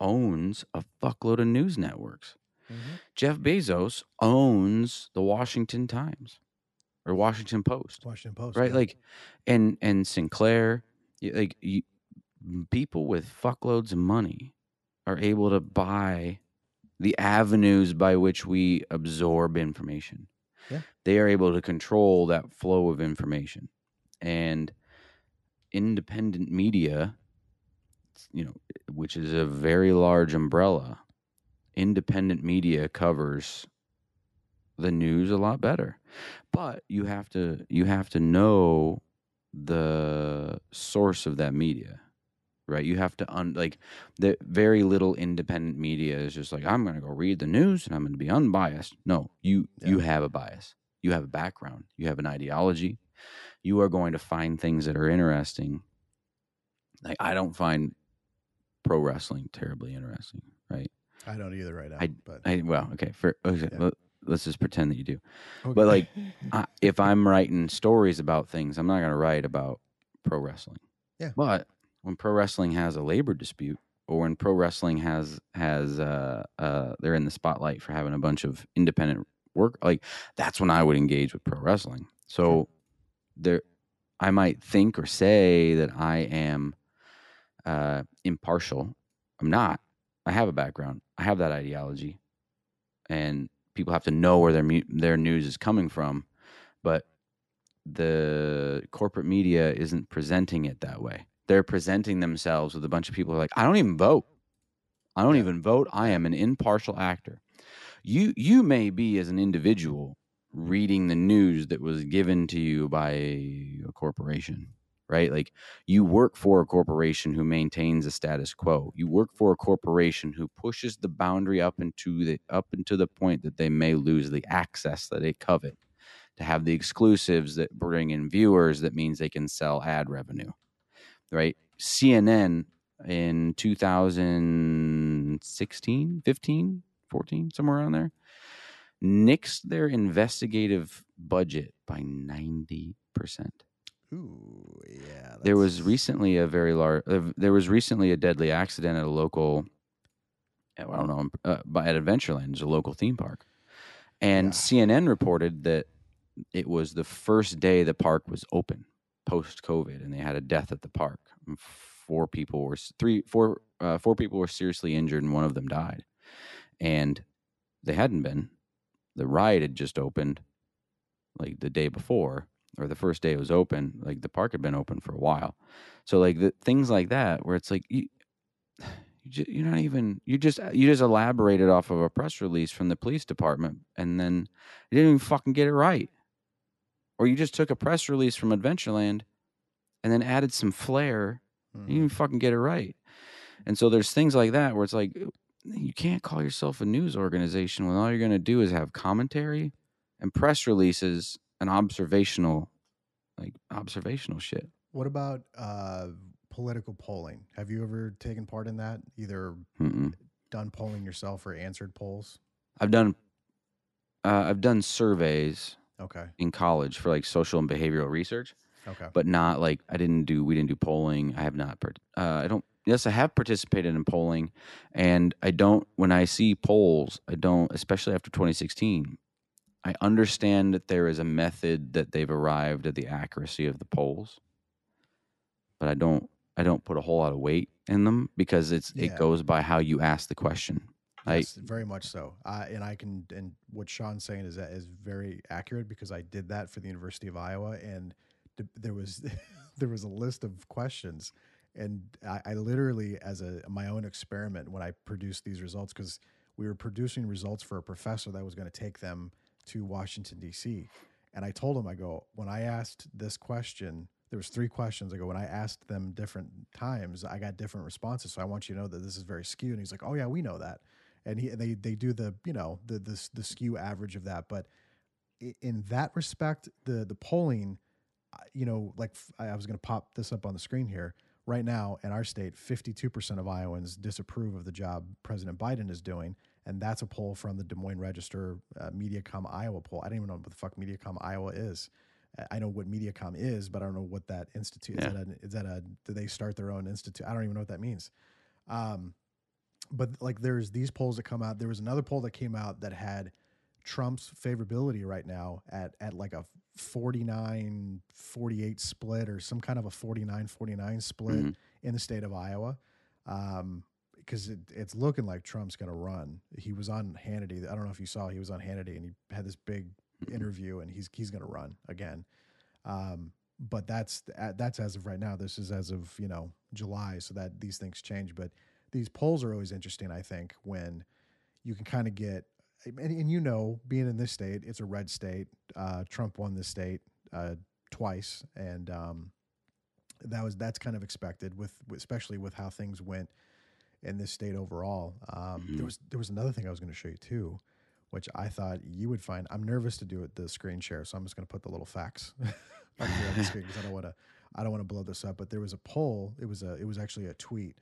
owns a fuckload of news networks. Mhm. Jeff Bezos owns the Washington Times or Washington Post. Washington Post, right? yeah. Like, and and Sinclair, like you, people with fuckloads of money are able to buy the avenues by which we absorb information. Yeah. They are able to control that flow of information, and independent media, you know, which is a very large umbrella. Independent media covers the news a lot better. But you have to you have to know the source of that media right? You have to un like the very little independent media is just like i'm going to go read the news and i'm going to be unbiased. No you you have a bias. You have a background. You have an ideology you are going to find things that are interesting like i don't find pro wrestling terribly interesting right I don't either right now. I- but I, well okay for okay, Yeah. let- let's just pretend that you do Okay. but like I, if I'm writing stories about things, I'm not going to write about pro wrestling. Yeah. But when pro wrestling has a labor dispute, or when pro wrestling has has uh, uh, they're in the spotlight for having a bunch of independent work, like that's when I would engage with pro wrestling. So there, I might think or say that I am uh, impartial. I'm not. I have a background. I have that ideology, and people have to know where their mu- their news is coming from. But the corporate media isn't presenting it that way. They're presenting themselves with a bunch of people who are like, I don't even vote. I don't even vote. I am an impartial actor. You you may be as an individual reading the news that was given to you by a corporation, right? Like you work for a corporation who maintains a status quo. You work for a corporation who pushes the boundary up into the up into the point that they may lose the access that they covet to have the exclusives that bring in viewers that means they can sell ad revenue. Right? CNN in 2016, 15, 14, somewhere around there, nixed their investigative budget by 90%. Ooh, yeah. There was recently a very large. Uh, there was recently a deadly accident at a local. I don't know, uh, by at Adventureland, it's a local theme park, and Yeah. CNN reported that it was the first day the park was open post COVID, and they had a death at the park. Four people were three, four, uh, four people were seriously injured, and one of them died. And they hadn't been. The ride had just opened, like the day before, or the first day it was open. Like the park had been open for a while, so like the things like that, where it's like you, you're not even you just you just elaborated off of a press release from the police department, and then you didn't even fucking get it right, or you just took a press release from Adventureland, and then added some flair. Mhm. You didn't even fucking get it right, and so there's things like that where it's like you can't call yourself a news organization when all you're going to do is have commentary and press releases and observational like observational shit What about uh, political polling? Have you ever taken part in that? Either Mm-mm. done polling yourself or answered polls? i've done uh, i've done surveys Okay. in college for like social and behavioral research Okay. but not like i didn't do we didn't do polling i have not part- uh, i don't yes i have participated in polling and i don't when i see polls i don't especially after 2016 i understand that there is a method that they've arrived at the accuracy of the polls but i don't i don't put a whole lot of weight in them because it's Yeah. it goes by how you ask the question I- Yes, very much so. Uh, and I can, and what Sean's saying is that is very accurate because I did that for the University of Iowa, and there was there was a list of questions, and I, I literally, as a my own experiment, when I produced these results, because we were producing results for a professor that was going to take them to Washington D.C., and I told him, I go, when I asked this question, there was three questions. I go, when I asked them different times, I got different responses. So I want you to know that this is very skewed. And he's like, oh yeah, we know that and he they they do the you know the the the skew average of that but in that respect the the polling you know like I was going to pop this up on the screen here right now in our state, 52% of Iowans disapprove of the job President Biden is doing. And that's a poll from the Des Moines Register uh, Mediacom Iowa poll. I don't even know what the fuck Mediacom Iowa is. I know what Mediacom is, but I don't know what that institute Yeah. is. That a, is that a? Do they start their own institute? I don't even know what that means. Um, but like, there's these polls that come out. There was another poll that came out that had Trump's favorability right now at at like a 49 48 split or some kind of a 49 49 split Mhm. in the state of Iowa. Um, because it, it's looking like Trump's going to run. He was on Hannity. I don't know if you saw. He was on Hannity and he had this big interview, and he's he's going to run again. Um, but that's that's as of right now. This is as of you know July, so that these things change. But these polls are always interesting. I think when you can kind of get and, and you know, being in this state, it's a red state. Uh, Trump won this state uh, twice, and um, that was that's kind of expected with especially with how things went in this state overall. Um, There was there was another thing I was going to show you too, which I thought you would find. I'm nervous to do it the screen share, so I'm just going to put the little facts on the screen because I don't want to I don't want to blow this up. But there was a poll. It was a it was actually a tweet.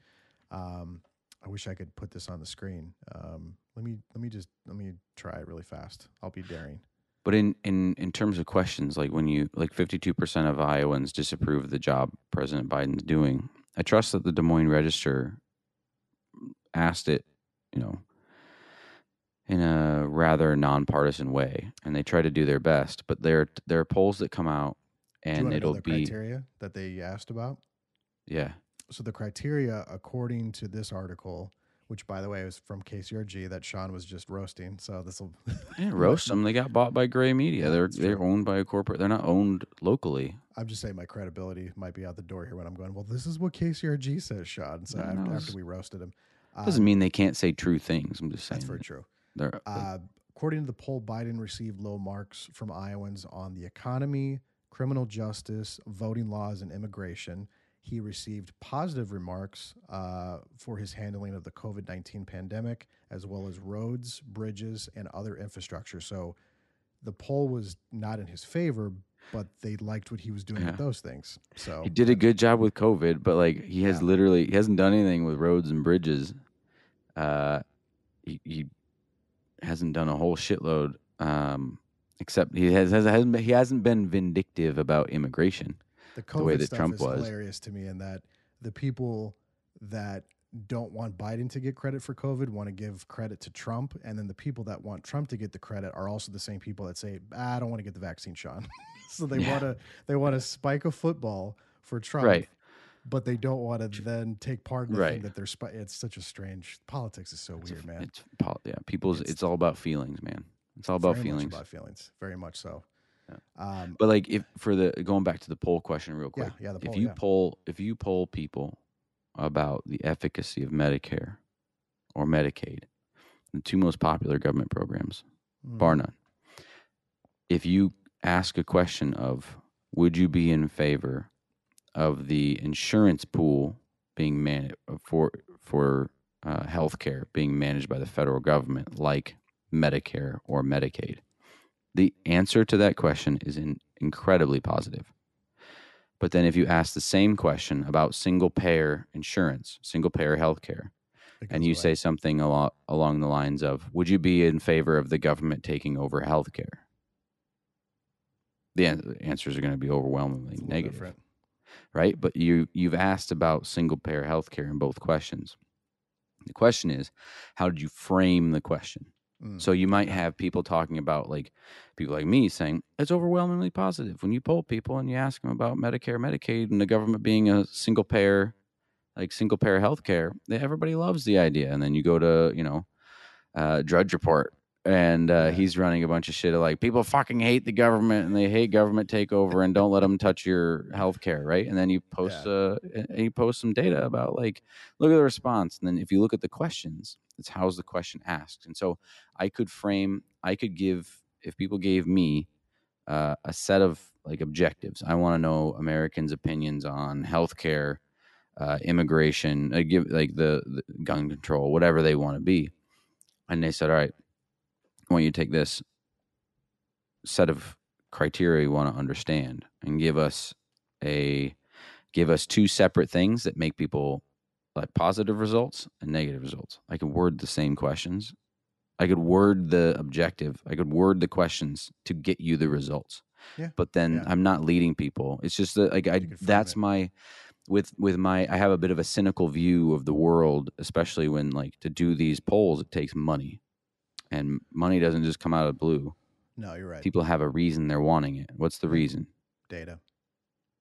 Um, I wish I could put this on the screen. Um, let me let me just let me try it really fast. I'll be daring. But in, in, in terms of questions, like when you like fifty two percent of Iowans disapprove of the job President Biden's doing, I trust that the Des Moines Register asked it, you know, in a rather nonpartisan way, and they try to do their best. But there there are polls that come out, and it'll the be criteria that they asked about? yeah, So the criteria, according to this article, which by the way is from KCRG that Sean was just roasting. So this will yeah roast them. They got bought by Gray Media. They're they're true. owned by a corporate. They're not owned locally. I'm just saying my credibility might be out the door here when I'm going. Well, this is what KCRG says, Sean. So after, after we roasted him, uh, Doesn't mean they can't say true things. I'm just saying that's very that true. They're Uh, according to the poll, Biden received low marks from Iowans on the economy, criminal justice, voting laws, and immigration. He received positive remarks uh, for his handling of the COVID 19 pandemic, as well as roads, bridges, and other infrastructure. So the poll was not in his favor, but they liked what he was doing Yeah. with those things. So He did a good job with COVID, but like he has Yeah. literally he hasn't done anything with roads and bridges. Uh, he, he hasn't done a whole shitload. Um, except he has, has hasn't he hasn't been vindictive about immigration. The COVID way that stuff Trump is was. hilarious to me in that the people that don't want Biden to get credit for COVID want to give credit to Trump, and then the people that want Trump to get the credit are also the same people that say, "Ah, "I don't want to get the vaccine, Sean." so they Yeah. want to they want to spike a football for Trump, Right. But they don't want to then take part in the Right. thing that they're. Spi- it's such a strange politics is so weird, man. It's yeah, people's. It's, It's- all about feelings, man. It's all about feelings. about feelings, very much so. Yeah. Um, But like if for the going back to the poll question real quick. yeah, the if you yeah. poll if you poll people about the efficacy of Medicare or Medicaid, the two most popular government programs, mm, bar none. If you ask a question of would you be in favor of the insurance pool being managed for for uh, healthcare being managed by the federal government, like Medicare or Medicaid, the answer to that question is in, incredibly positive. But then, if you ask the same question about single payer insurance, single payer healthcare, and you away. say something along along the lines of, "Would you be in favor of the government taking over healthcare?" The an- answers are going to be overwhelmingly It's a little negative, different. right? But you you've asked about single payer healthcare in both questions. The question is, how did you frame the question? Mm. So you might have people talking about like people like me saying it's overwhelmingly positive when you poll people and you ask them about Medicare, Medicaid, and the government being a single payer, like single payer healthcare. Everybody loves the idea, and then you go to you know uh, Drudge Report, and uh, he's running a bunch of shit of like people fucking hate the government and they hate government takeover and don't let them touch your healthcare, right? And then you post Yeah. uh, and you post some data about like look at the response, and then if you look at the questions, it's how's the question asked, and so I could frame, I could give, if people gave me uh, a set of like objectives, I want to know Americans' opinions on healthcare, uh, immigration, I give like the, the gun control, whatever they want to be. And they said, all right, I want you to take this set of criteria you want to understand and give us a give us two separate things that make people like positive results and negative results. I could word the same questions. I could word the objective. I could word the questions to get you the results. Yeah. But then Yeah. I'm not leading people. It's just that like I You can frame that's it. my with with my I have a bit of a cynical view of the world, especially when like to do these polls it takes money. And money doesn't just come out of the blue. No, you're right. People have a reason they're wanting it. What's the reason? Data.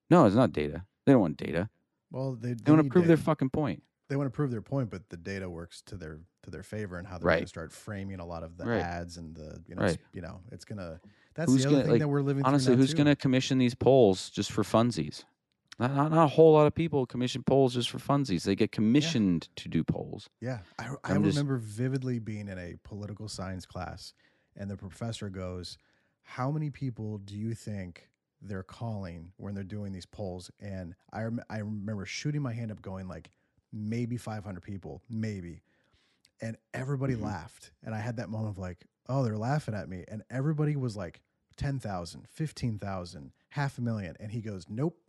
No, it's not data. They don't want data. Well, they, They want to prove their fucking point. they want to prove their point, but the data works to their to their favor and how they're Right. going to start framing a lot of the Right. ads and the you know Right. you know it's gonna that's Who's the other gonna, thing like, that we're living Honestly, who's going to commission these polls just for funsies? Not, not, not a whole lot of people commission polls just for funsies. They get commissioned to do polls. Yeah, I, I just- remember vividly being in a political science class, and the professor goes, "How many people do you think they're calling when they're doing these polls?" And I rem- I remember shooting my hand up, going like, "Maybe 500 people, maybe," and everybody Mhm. laughed, and I had that moment of like, "Oh, they're laughing at me," and everybody was like, 10,000, 15,000, half a million. and he goes, "Nope."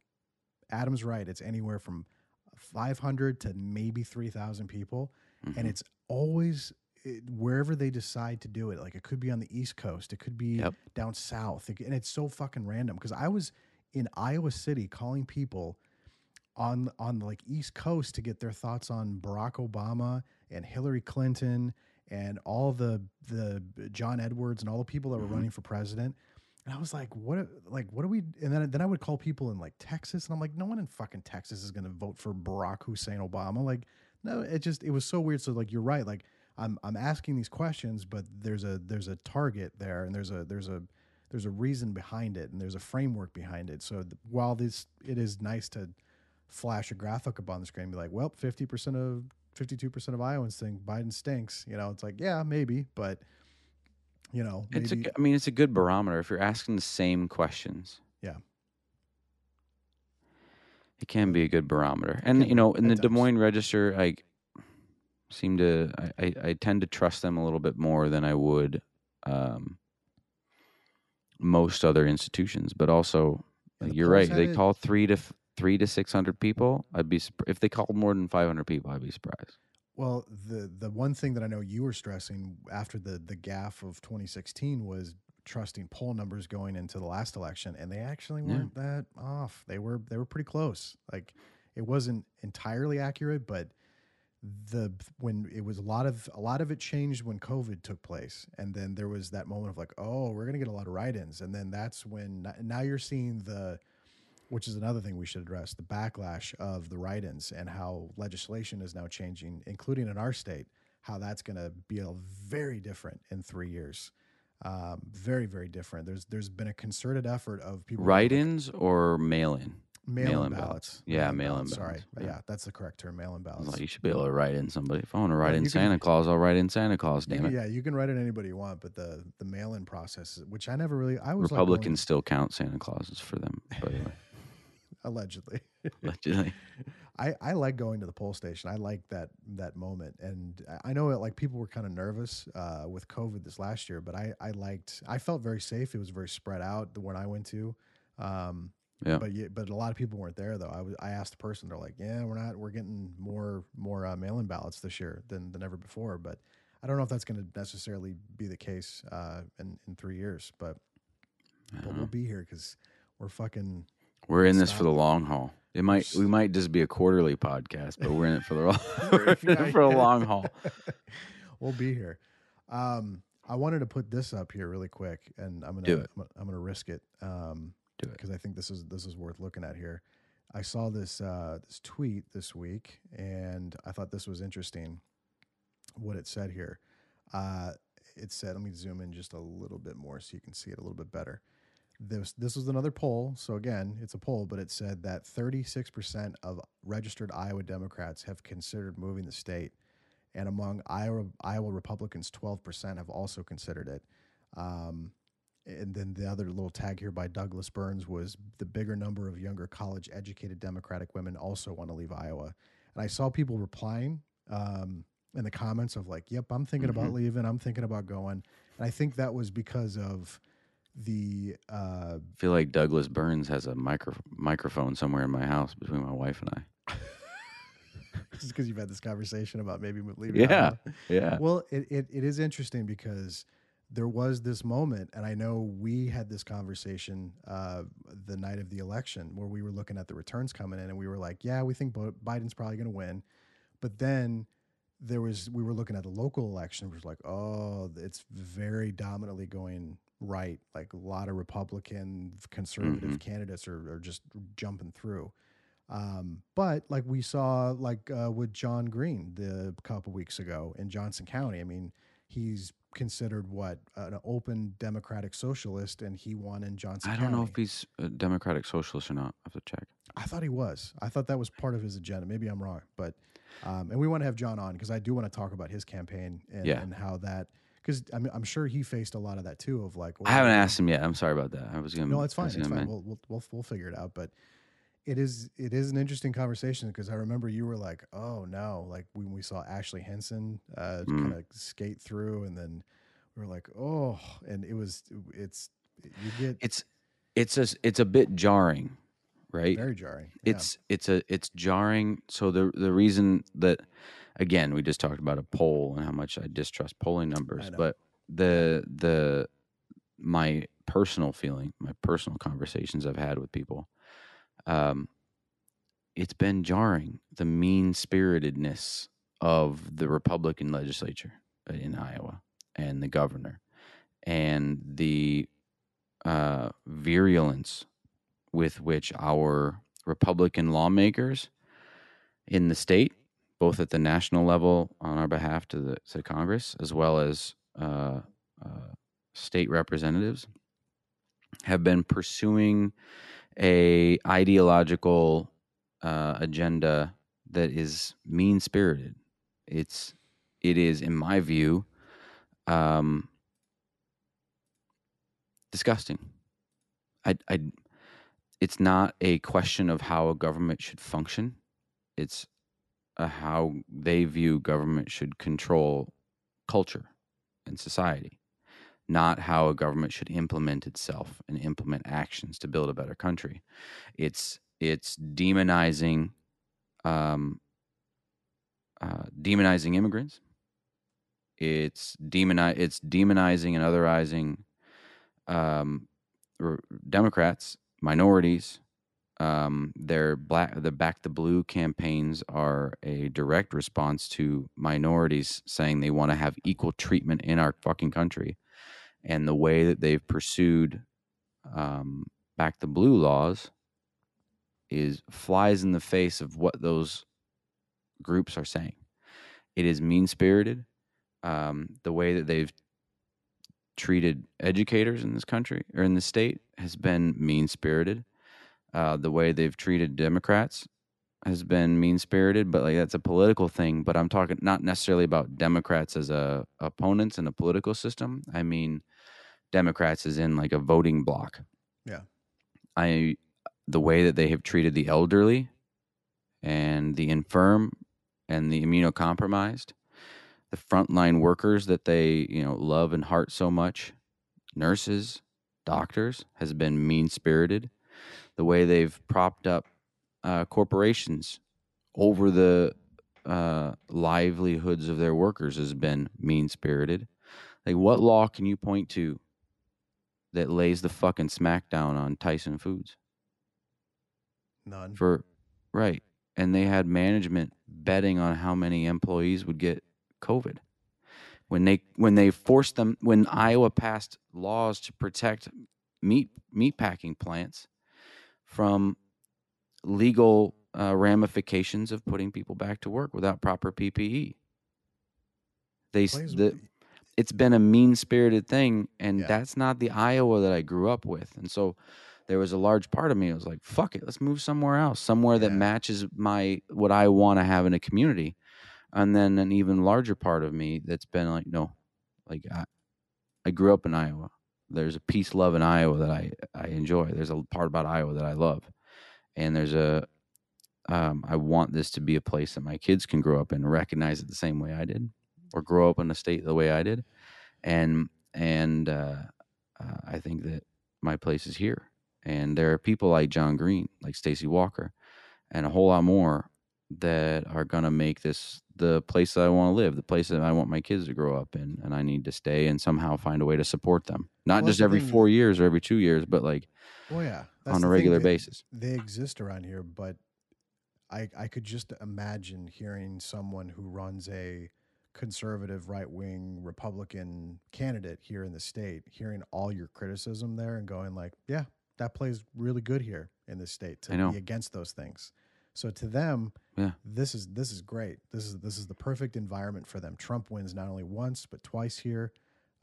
Adam's right. It's anywhere from 500 to maybe 3,000 people. Mhm. And it's always it, wherever they decide to do it. Like it could be on the East Coast, it could be Yep. down south. And it's so fucking random because I was in Iowa City calling people on on like East Coast to get their thoughts on Barack Obama and Hillary Clinton and all the the John Edwards and all the people that were Mhm. running for president. And I was like, what like what do we and then then I would call people in like Texas and I'm like, no one in fucking Texas is gonna vote for Barack Hussein Obama. Like, no, it just it was so weird. So like you're right, like I'm I'm asking these questions, but there's a there's a target there and there's a there's a there's a reason behind it and there's a framework behind it. So while this it is nice to flash a graphic up on the screen and be like, well, 50% of 52% of Iowans think Biden stinks. You know, it's like, yeah, maybe, but you know, It's a, maybe I mean, it's a good barometer if you're asking the same questions. Yeah. It can be a good barometer, and you know, in the Des. Moines Register, I seem to, I, I, I tend to trust them a little bit more than I would um, most other institutions. But also, the you're right. They call three to three to six hundred people. I'd be if they called more than five hundred people. I'd be surprised. Well, the the one thing that I know you were stressing after the the gaffe of 2016 was trusting poll numbers going into the last election, and they actually weren't that off. They were they were pretty close. Like it wasn't entirely accurate, but the when it was a lot of a lot of it changed when COVID took place, and then there was that moment of like, oh, we're gonna get a lot of write-ins, and then that's when now you're seeing the which is another thing we should address the backlash of the write ins and how legislation is now changing, including in our state, how that's going to be a very different in three years. Um, very, very different. There's there's been a concerted effort of people Write-ins or mail-in? mail in ballots. ballots. Yeah, mail-in ballots, Sorry, yeah. yeah. that's the correct term. Mail in ballots. like, you should be able to write in somebody. If I want to write Yeah, in you can- Santa Claus, I'll write in Santa Claus. Damn it. yeah, you can write in anybody you want, but the the mail in process, which I never really, I was like Republicans going- still count Santa Clauses for them, by the way. Allegedly. Allegedly. I, I like going to the poll station. I like that that moment, and I- I know that like people were kind of nervous uh, with COVID this last year, but I I liked. I felt very safe. It was very spread out. The one I went to, um, Yeah. but yeah, but a lot of people weren't there though. I was I asked the person, they're like, yeah, we're not. We're getting more more uh, mail in ballots this year than than ever before. But I don't know if that's going to necessarily be the case uh, in in three years. But but we'll be here because we're fucking. We're in this for the long haul. It might we might just be a quarterly podcast, but we're in it for the long We're we're in it for the long haul. we'll be here. Um, I wanted to put this up here really quick, and I'm gonna Do it. I'm, gonna- I'm gonna risk it. Um, Do it. because I think this is this is worth looking at here. I saw this uh, this tweet this week, and I thought this was interesting. What it said here, uh, it said. Let me zoom in just a little bit more so you can see it a little bit better. This this was another poll. So again, it's a poll, but it said that 36% of registered Iowa Democrats have considered moving the state, and among Iowa Iowa Republicans, 12% have also considered it. Um, and then the other little tag here by Douglas Burns was the bigger number of younger college educated Democratic women also want to leave Iowa. And I saw people replying um, in the comments of like, yep, I'm thinking about leaving. I'm thinking about going. And I think that was because of the uh, I feel like Douglas Burns has a micro- microphone somewhere in my house between my wife and I. just because you've had this conversation about maybe leaving. Yeah, yeah. Well, it, it, it is interesting because there was this moment, and I know we had this conversation uh, the night of the election where we were looking at the returns coming in, and we were like, "Yeah, we think Biden's probably going to win," but then there was we were looking at the local election, which was like, "Oh, it's very dominantly going right. Like a lot of Republican conservative Mhm. candidates are, are just jumping through." Um, but like we saw, like uh, with Jon Green the couple weeks ago in Johnson County, I mean, he's considered what an open democratic socialist, and he won in Johnson. I don't know if he's a Democratic Socialist or not. I have to check. I thought he was. I thought that was part of his agenda. Maybe I'm wrong, but um, and we want to have Jon on because I do want to talk about his campaign and, Yeah. and how that because I'm, I'm sure he faced a lot of that too. Of like, I haven't asked him yet. I'm sorry about that. I was gonna. No, it's fine. It's fine. We'll, we'll we'll we'll figure it out. But it is it is an interesting conversation because I remember you were like, oh no, like when we saw Ashley Hinson uh, Mm. kind of skate through, and then we were like, oh, and it was it's you get It's it's a it's a bit jarring, right? very jarring. Yeah. it's it's a it's jarring so the the reason that again we just talked about a poll and how much i distrust polling numbers but the the my personal feeling my personal conversations i've had with people um it's been jarring the mean spiritedness of the republican legislature in iowa and the governor and the uh virulence with which our Republican lawmakers in the state, both at the national level on our behalf to the to Congress, as well as uh, uh, state representatives, have been pursuing a ideological uh, agenda that is mean spirited. It's it is, in my view, um, disgusting. I, I it's not a question of how a government should function. It's how they view government should control culture and society, not how a government should implement itself and implement actions to build a better country. It's it's demonizing, um, uh, demonizing immigrants. It's demoni- It's demonizing and otherizing um, Democrats minorities. Um, their black, the Back the Blue campaigns are a direct response to minorities saying they want to have equal treatment in our fucking country, and the way that they've pursued um, Back the Blue laws is flies in the face of what those groups are saying. It is mean spirited. Um, the way that they've treated educators in this country or in the state has been mean spirited. Uh, the way they've treated Democrats has been mean spirited, but like that's a political thing. But I'm talking not necessarily about Democrats as a opponents in a political system. I mean Democrats as in like a voting block. Yeah. I the way that they have treated the elderly and the infirm and the immunocompromised the frontline workers that they you know love and heart so much nurses doctors has been mean spirited the way they've propped up uh, corporations over the uh, livelihoods of their workers has been mean spirited like what law can you point to that lays the fucking smackdown on tyson foods? None. for right. And they had management betting on how many employees would get covid when they when they forced them when iowa passed laws to protect meat meat packing plants from legal uh, ramifications of putting people back to work without proper ppe they the, it's been a mean spirited thing and Yeah. that's not the iowa that i grew up with and so there was a large part of me that was like fuck it let's move somewhere else somewhere that Yeah. matches my what i want to have in a community and then an even larger part of me that's been like no like i, I grew up in iowa. There's a peace love in iowa that i i enjoy. There's a part about iowa that i love. And there's a um, i want this to be a place that my kids can grow up in and recognize it the same way i did or grow up in a state the way i did. And and uh, uh, I think that my place is here. And there are people like Jon Green, like Stacey Walker, and a whole lot more that are going to make this the place that I want to live, the place that I want my kids to grow up in, and I need to stay and somehow find a way to support them. Not Well, just every thing. four years or every two years, but like Well, yeah, on the a regular they- basis. They exist around here, but I I could just imagine hearing someone who runs a conservative right wing Republican candidate here in the state, hearing all your criticism there and going like, yeah, that plays really good here in this state to be against those things. So to them, Yeah. this is this is great. This is this is the perfect environment for them. Trump wins not only once but twice here.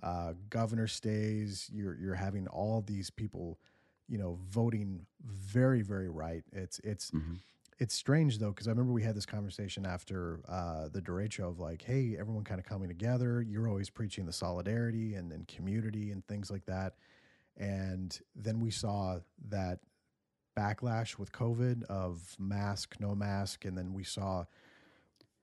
Uh, governor stays. You're you're having all these people, you know, voting very very right. It's it's Mhm. it's strange though because I remember we had this conversation after uh, the derecho of like, hey, everyone kind of coming together. You're always preaching the solidarity and, and community and things like that. And then we saw that backlash with COVID of mask, no mask, and then we saw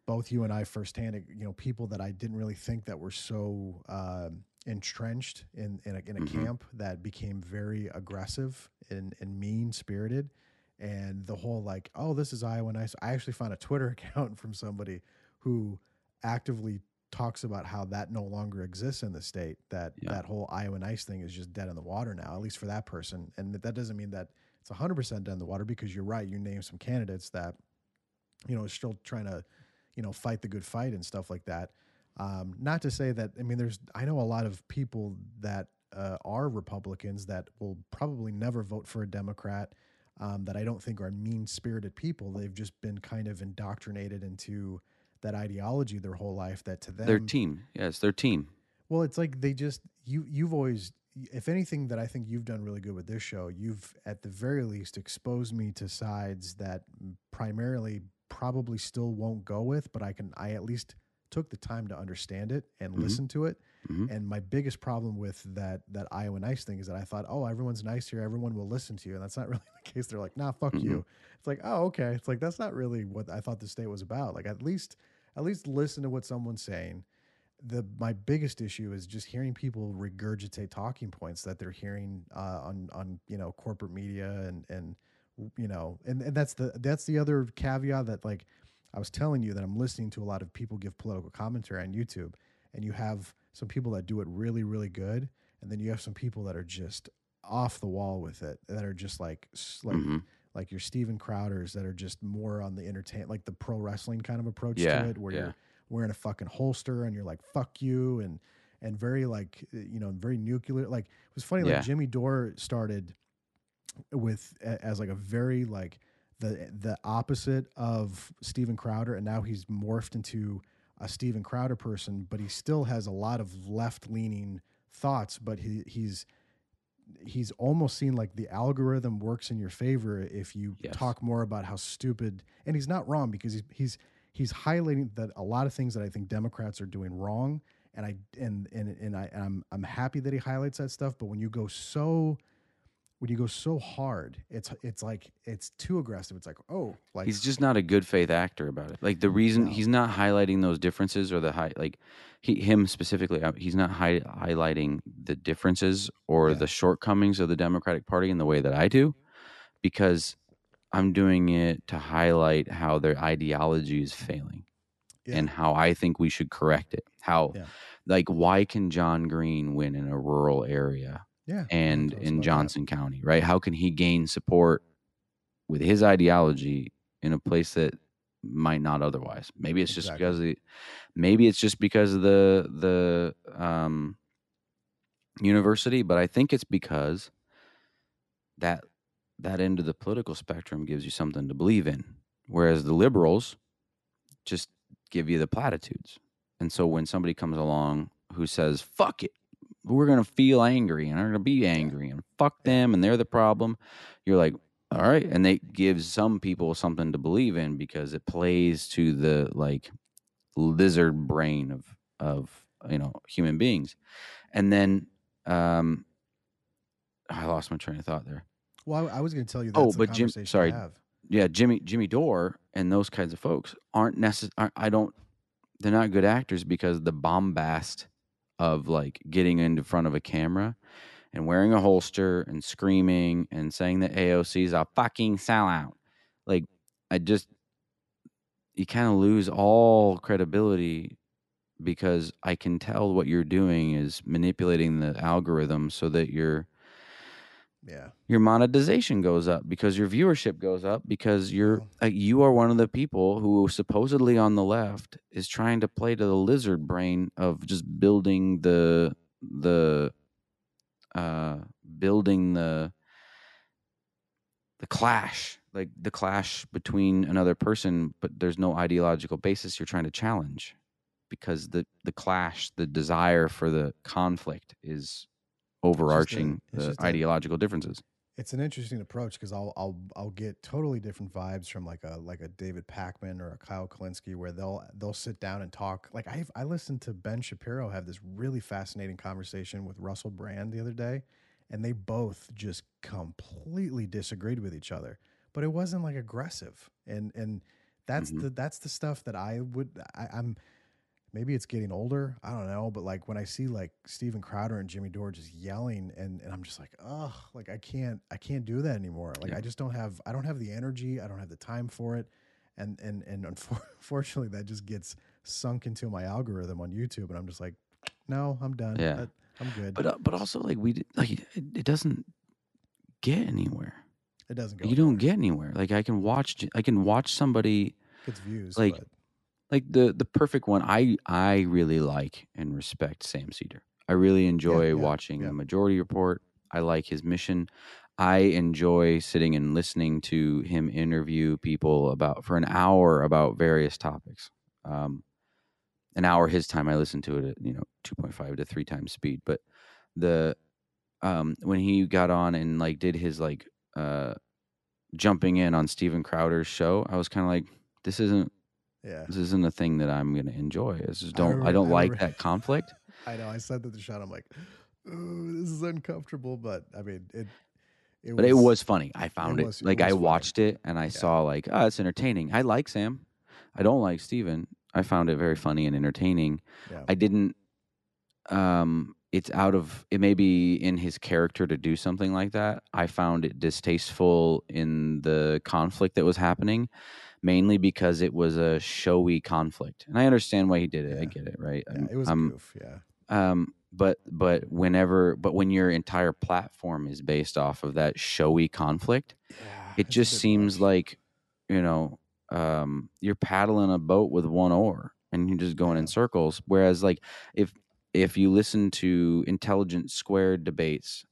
both you and I firsthand, you know, people that I didn't really think that were so um entrenched in in a, in a Mhm. camp that became very aggressive and, and mean spirited, and the whole like, oh, this is Iowa nice. I actually found a Twitter account from somebody who actively talks about how that no longer exists in the state. That Yeah. that whole Iowa nice thing is just dead in the water now, at least for that person. And that doesn't mean that it's 100% dead in the water because you're right. You name some candidates that, you know, are still trying to, you know, fight the good fight and stuff like that. Um, not to say that, I mean, there's, I know a lot of people that uh, are Republicans that will probably never vote for a Democrat um, that I don't think are mean spirited people. They've just been kind of indoctrinated into that ideology their whole life that to them, Their team. Yeah, it's their team. well, it's like they just you you've always if anything that I think you've done really good with this show, you've at the very least exposed me to sides that primarily probably still won't go with, but I can I at least took the time to understand it and Mhm. listen to it. Mhm. And my biggest problem with that that Iowa nice thing is that I thought, oh, everyone's nice here, everyone will listen to you, and that's not really the case. They're like, nah, fuck you. It's like, oh, okay. It's like that's not really what I thought the state was about. Like at least at least listen to what someone's saying the my biggest issue is just hearing people regurgitate talking points that they're hearing uh, on on you know corporate media and and you know and, and that's the that's the other caveat that like I was telling you that I'm listening to a lot of people give political commentary on YouTube and you have some people that do it really really good and then you have some people that are just off the wall with it that are just like like Mhm. like your Steven Crowders that are just more on the entertain like the pro wrestling kind of approach Yeah, to it where yeah. you're wearing a fucking holster and you're like fuck you and and very like you know very nuclear like it was funny Yeah. like Jimmy Dore started with as like a very like the the opposite of Steven Crowder and now he's morphed into a Steven Crowder person but he still has a lot of left leaning thoughts but he he's he's almost seen like the algorithm works in your favor if you Yes. talk more about how stupid and he's not wrong because he's he's he's highlighting that a lot of things that I think Democrats are doing wrong and I and and and I and I'm I'm happy that he highlights that stuff but when you go so when you go so hard it's it's like it's too aggressive it's like oh like He's just not a good faith actor about it. Like the reason No. he's not highlighting those differences or the high, like he him specifically, uh, he's not hi- highlighting the differences or Yeah. the shortcomings of the Democratic Party in the way that I do, because I'm doing it to highlight how their ideology is failing Yeah. and how I think we should correct it. How, Yeah. like, why can Jon Green win in a rural area? yeah and in about that. Johnson County, right? How can he gain support with his ideology in a place that might not otherwise? Maybe it's just because of the, maybe it's just because of the the um, university, but I think it's because that that end of the political spectrum gives you something to believe in, whereas the liberals just give you the platitudes. And so when somebody comes along who says "fuck it," we're gonna feel angry and are gonna be angry and fuck them and they're the problem, you're like, all right, and they give some people something to believe in because it plays to the like lizard brain of of you know human beings, and then um, I lost my train of thought there. Well I, I was going to tell you Oh, but Jim- sorry. Yeah, Jimmy Jimmy Dore and those kinds of folks aren't necessary. I don't. They're not good actors because the bombast of like getting into front of a camera and wearing a holster and screaming and saying that AOC is a fucking sellout. Like, I just, you kind of lose all credibility because I can tell what you're doing is manipulating the algorithm so that your Yeah. your monetization goes up because your viewership goes up because you're uh, you are one of the people who supposedly on the left is trying to play to the lizard brain of just building the the uh building the the clash like the clash between another person but there's no ideological basis you're trying to challenge because the the clash the desire for the conflict is overarching it's the just a- ideological differences It's an interesting approach because I'll I'll I'll get totally different vibes from like a like a David Pakman or a Kyle Kulinski where they'll they'll sit down and talk. Like I I listened to Ben Shapiro have this really fascinating conversation with Russell Brand the other day, and they both just completely disagreed with each other. But it wasn't like aggressive, and and that's Mhm. the that's the stuff that I would I, I'm maybe it's getting older. I don't know. But like when I see like Steven Crowder and Jimmy Dore just yelling and, and I'm just like, oh, like I can't, I can't do that anymore. Like Yeah. I just don't have, I don't have the energy. I don't have the time for it. And, and, and unfortunately that just gets sunk into my algorithm on YouTube. And I'm just like, no, I'm done. Yeah. That- I'm good. but uh, but also like we like it, it doesn't get anywhere it doesn't go. you don't get anywhere like i can watch i can watch somebody Gets views. like, but like the the perfect one i i really like and respect sam seder. I really enjoy yeah, watching yeah. the majority report. I like his mission. I enjoy sitting and listening to him interview people about for an hour about various topics. Um an hour his time i listen to it at you know 2.5 to 3 times speed. But the um when he got on and like did his like uh jumping in on Steven Crowder's show i was kind of like this isn't yeah, this isn't a thing that I'm going to enjoy. I just don't. I, remember- don't I like that conflict. I know. I said that the shot. I'm like, ooh, this is uncomfortable. But I mean, it, it But it was funny. I found it. was- it like was I funny. watched it and I saw like, oh, it's entertaining. I like Sam. I don't like Steven. I found it very funny and entertaining. Yeah. I didn't. Um, it's out of it may be in his character to do something like that. I found it distasteful in the conflict that was happening, mainly because it was a showy conflict. And I understand why he did it. I get it, right? yeah, it was a I'm- goof. Yeah. um but but whenever but when your entire platform is based off of that showy conflict Yeah, it just seems like you know um you're paddling a boat with one oar and you're just going in circles whereas like if if you listen to intelligent squared debates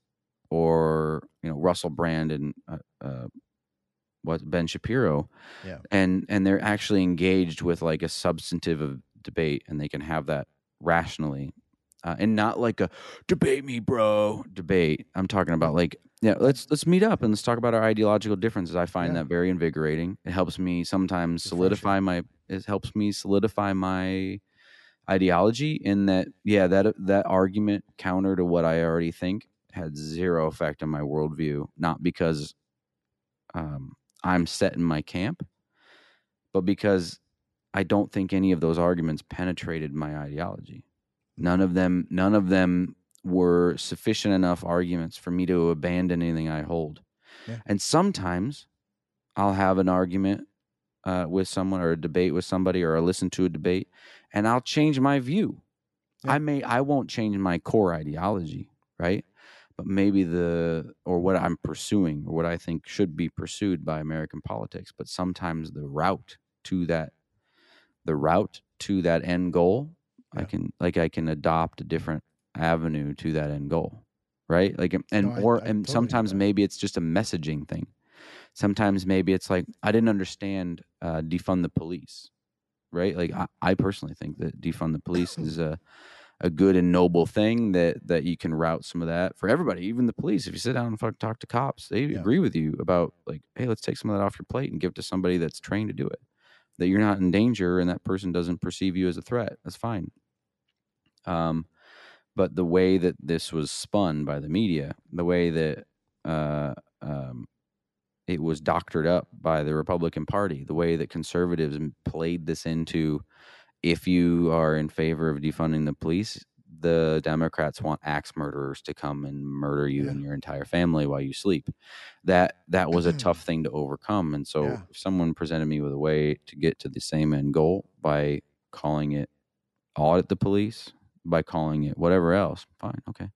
or you know russell brand and uh, uh what ben shapiro. Yeah. and and they're actually engaged with like a substantive of debate and they can have that rationally. Uh, and not like a debate me bro. Debate. I'm talking about like yeah let's let's meet up and let's talk about our ideological differences. I find Yeah. that very invigorating. It helps me sometimes Refreshing. solidify my it helps me solidify my ideology in that yeah that that argument counter to what i already think had zero effect on my worldview. Not because um, i'm set in my camp but because i don't think any of those arguments penetrated my ideology none of them none of them were sufficient enough arguments for me to abandon anything i hold Yeah. and sometimes i'll have an argument uh, with someone or a debate with somebody or i listen to a debate and i'll change my view Yeah. i may i won't change my core ideology right but maybe the or what i'm pursuing or what i think should be pursued by american politics but sometimes the route to that the route to that end goal i can like i can adopt a different avenue to that end goal right? Like and No, I- or I and totally sometimes maybe it's just a messaging thing. Sometimes maybe it's like i didn't understand uh, defund the police right? Like I, I personally think that defund the police is a a good and noble thing that that you can route some of that for everybody even the police. If you sit down and fuck talk to cops they Yeah. agree with you about like hey let's take some of that off your plate and give it to somebody that's trained to do it. That you're not in danger and that person doesn't perceive you as a threat. That's fine. Um but the way that this was spun by the media the way that uh um it was doctored up by the Republican Party, the way that conservatives played this into if you are in favor of defunding the police, the Democrats want axe murderers to come and murder you Yeah. and your entire family while you sleep. That that was a tough thing to overcome. And so Yeah. if someone presented me with a way to get to the same end goal by calling it audit the police, by calling it whatever else, fine, okay.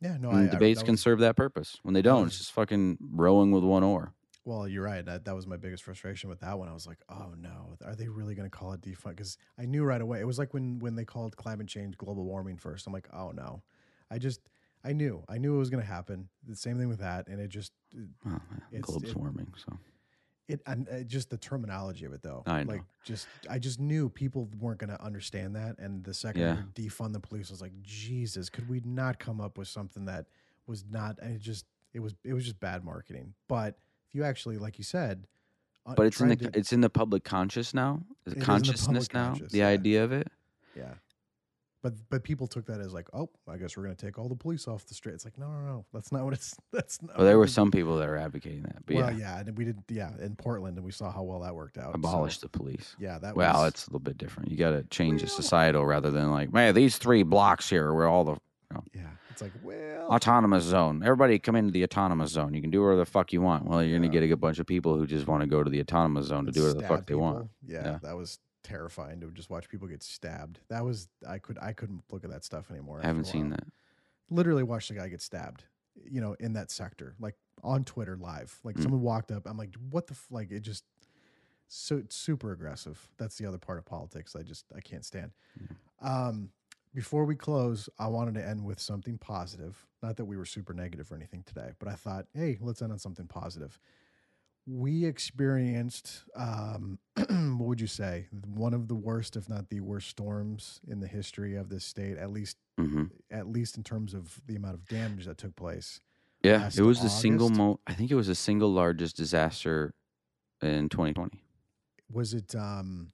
Yeah, no, I, I- debates that can was- serve that purpose. When they don't, it's just fucking rowing with one oar. Well, you're right. That that was my biggest frustration with that one. I was like, oh no, are they really going to call it defund? Because I knew right away. It was like when when they called climate change global warming first. I'm like, oh no, I just I knew I knew it was going to happen. The same thing with that, and it just Well, yeah, globe's it- warming, so it and uh, just the terminology of it though. I know. Like just I just knew people weren't going to understand that. And the second Yeah. defund the police, I was like, Jesus, could we not come up with something that was not? And it just it was it was just bad marketing. But if you actually, like you said. uh, but it's in the to- it's in the public conscious now. It is The in the consciousness now. conscious, the yeah. idea of it. Yeah. But but people took that as like, oh, I guess we're gonna take all the police off the street. It's like, no, no, no, that's not what it's. That's not. Well, there were some people that were advocating that, but Well, yeah, yeah, and we did, yeah, in Portland, and we saw how well that worked out. so, abolish the police. yeah, that. Well, was, it's a little bit different. You got to change the societal rather than like, man, these three blocks here where all the yeah, it's like, well, autonomous zone. Everybody come into the autonomous zone. You can do whatever the fuck you want. Well, you're Yeah. gonna get a bunch of people who just want to go to the autonomous zone to do whatever the fuck they want. Yeah, Yeah. that was terrifying to just watch people get stabbed. That was I could I couldn't look at that stuff anymore. I haven't seen that. literally watched a guy get stabbed, you know, in that sector, like on Twitter live. Like Mm. someone walked up, I'm like, what the f-? like? It just so super aggressive. That's the other part of politics. I just I can't stand. Um, before we close, I wanted to end with something positive. Not that we were super negative or anything today, but I thought, hey, let's end on something positive. We experienced, um, what would you say, one of the worst, if not the worst, storms in the history of this state. At least hmm at least in terms of the amount of damage that took place. Yeah, it was the single mo. I think it was the single largest disaster in 2020. Was it? Um,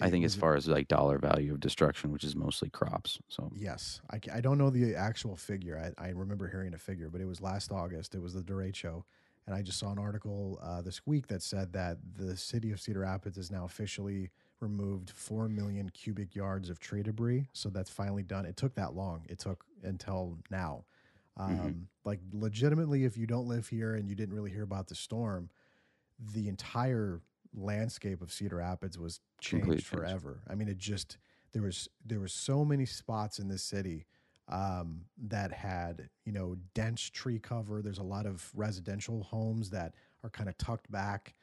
I think as far as like dollar value of destruction, which is mostly crops. So yes, I, I don't know the actual figure. I, I remember hearing a figure, but it was last August. It was the derecho, and I just saw an article uh, this week that said that the city of Cedar Rapids has now officially removed four million cubic yards of tree debris. So that's finally done. It took that long. It took until now. Um, Mhm. Like legitimately, if you don't live here and you didn't really hear about the storm, the entire landscape of Cedar Rapids was changed forever. I mean, it just there was there was so many spots in this city um, that had you know dense tree cover. There's a lot of residential homes that are kind of tucked back.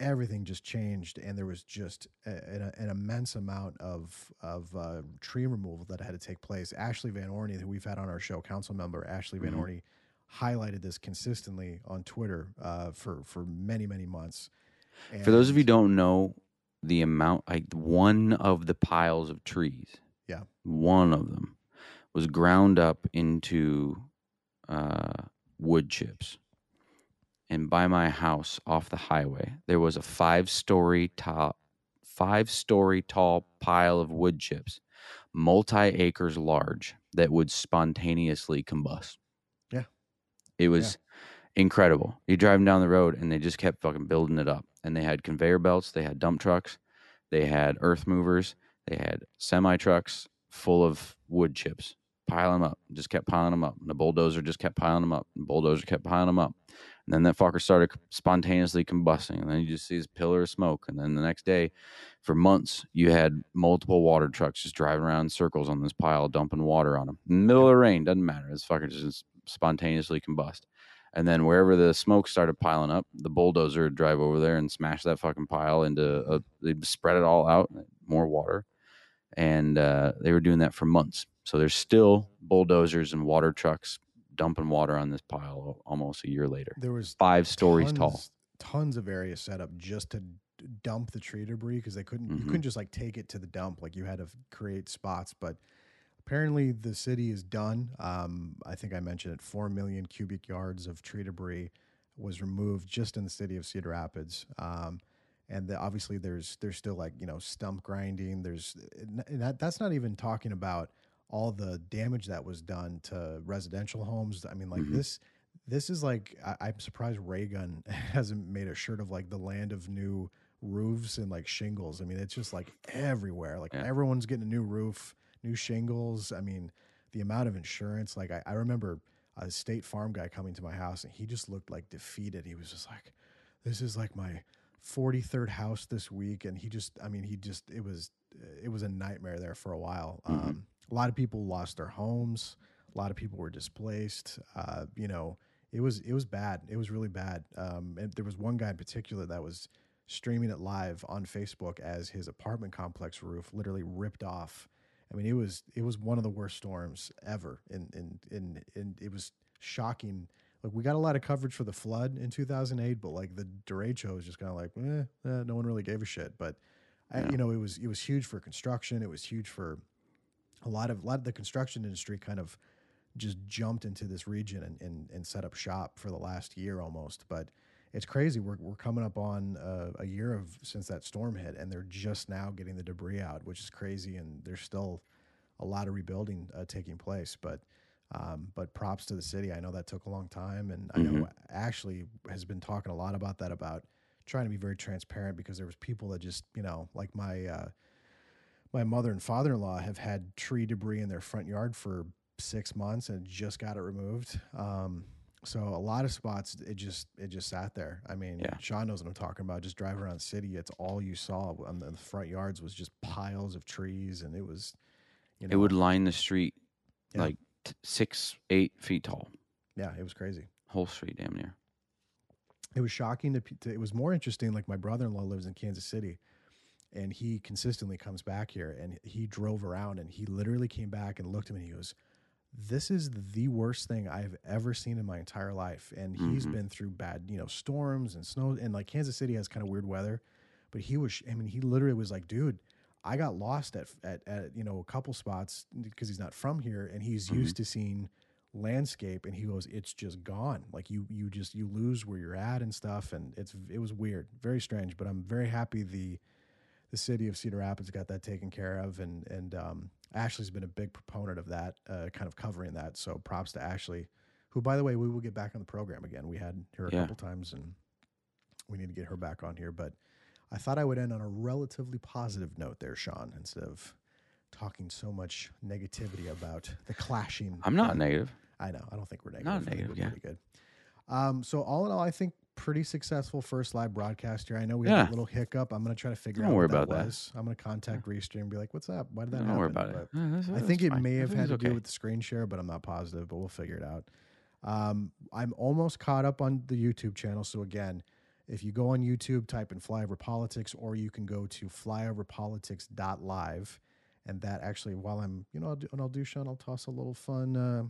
Everything just changed, and there was just a, an, an immense amount of of uh, tree removal that had to take place. Ashley Vanorny, who we've had on our show, council member Ashley Van Mhm. Orney, highlighted this consistently on Twitter uh, for for many many months. For those of you who don't know the amount, like one of the piles of trees, Yeah. one of them was ground up into uh, wood chips. And by my house off the highway, there was a five story top, five story tall pile of wood chips, multi acres large, that would spontaneously combust. Yeah. It was incredible. You driving down the road and they just kept fucking building it up. And they had conveyor belts, they had dump trucks, they had earth movers, they had semi trucks full of wood chips. Pile them up, just kept piling them up. And the bulldozer just kept piling them up. The bulldozer kept piling them up. And then that fucker started spontaneously combusting. And then you just see this pillar of smoke. And then the next day, for months, you had multiple water trucks just driving around in circles on this pile, dumping water on them. Middle of the rain, doesn't matter. This fucker just spontaneously combust. And then wherever the smoke started piling up, the bulldozer would drive over there and smash that fucking pile into a, they'd spread it all out, more water. And uh, they were doing that for months. So there's still bulldozers and water trucks dumping water on this pile almost a year later. there was Five stories tall. tons- of areas set up just to dump the tree debris because they couldn't. You Mhm. couldn't just like take it to the dump. Like you had to create spots. But apparently, the city is done. Um, I think I mentioned it. Four million cubic yards of tree debris was removed just in the city of Cedar Rapids. Um, and the, obviously, there's there's still like you know stump grinding. There's and that, that's not even talking about all the damage that was done to residential homes. I mean, like Mhm. this this is like I, I'm surprised Raygun hasn't made a shirt of like the land of new roofs and like shingles. I mean, it's just like everywhere. Like Yeah. everyone's getting a new roof. New shingles. I mean, the amount of insurance. Like I, I remember a State Farm guy coming to my house, and he just looked like defeated. He was just like, "This is like my 43rd house this week," and he just, I mean, he just, it was, it was a nightmare there for a while. Um, a lot of people lost their homes. A lot of people were displaced. Uh, you know, it was it was bad. It was really bad. Um, and there was one guy in particular that was streaming it live on Facebook as his apartment complex roof literally ripped off. I mean, it was it was one of the worst storms ever, and and and and it was shocking. Like we got a lot of coverage for the flood in 2008, but like the derecho was just kind of like, eh, eh, no one really gave a shit. But I, you know, it was it was huge for construction. It was huge for a lot of a lot of the construction industry kind of just jumped into this region and, and, and set up shop for the last year almost. But it's crazy. We're, we're coming up on uh, a year of since that storm hit, and they're just now getting the debris out, which is crazy. And there's still a lot of rebuilding uh, taking place. But um, but props to the city. I know that took a long time, and I know Ashley has been talking a lot about that about trying to be very transparent because there was people that just you know like my. Uh, my mother and father-in-law have had tree debris in their front yard for six months and just got it removed. Um, so a lot of spots, it just it just sat there. I mean, Yeah. Sean knows what I'm talking about. Just driving around the city, it's all you saw on the front yards was just piles of trees, and it was, you know, It would line the street like t- six, eight feet tall. yeah, it was crazy. Whole street, damn near. it was shocking to, to it was more interesting like my brother-in-law lives in kansas city and he consistently comes back here and he drove around and he literally came back and looked at me and he goes this is the worst thing i've ever seen in my entire life. And he's mm-hmm. been through bad you know storms and snow. And like kansas city has kind of weird weather but he was i mean he literally was like dude i got lost at at, at you know a couple spots because he's not from here and he's mm-hmm. used to seeing landscape. And he goes it's just gone. Like you you just you lose where you're at and stuff. And it's it was weird very strange but i'm very happy the the city of cedar rapids got that taken care of and and um ashley's been a big proponent of that uh, kind of covering that so props to ashley who by the way we will get back on the program again we had her a Yeah. couple times and we need to get her back on here but i thought i would end on a relatively positive note there sean instead of talking so much negativity about the clashing I'm not negative. I know. I don't think we're negative. Not negative, yeah. pretty good. Um, so all in all, I think pretty successful first live broadcast here. I know we Yeah. had a little hiccup. I'm going to try to figure Don't out worry what that about that. was. I'm going to contact Restream and be like, "What's up? Why did that Don't happen?" worry about it. But Yeah, that's- I that's think it may have had to do with the screen share, but I'm not positive. But we'll figure it out. Um, I'm almost caught up on the YouTube channel. So again, if you go on YouTube, type in Flyover Politics, or you can go to flyoverpolitics.live. And that actually, while I'm, you know, I'll do, and I'll do, Sean, I'll toss a little fun, uh,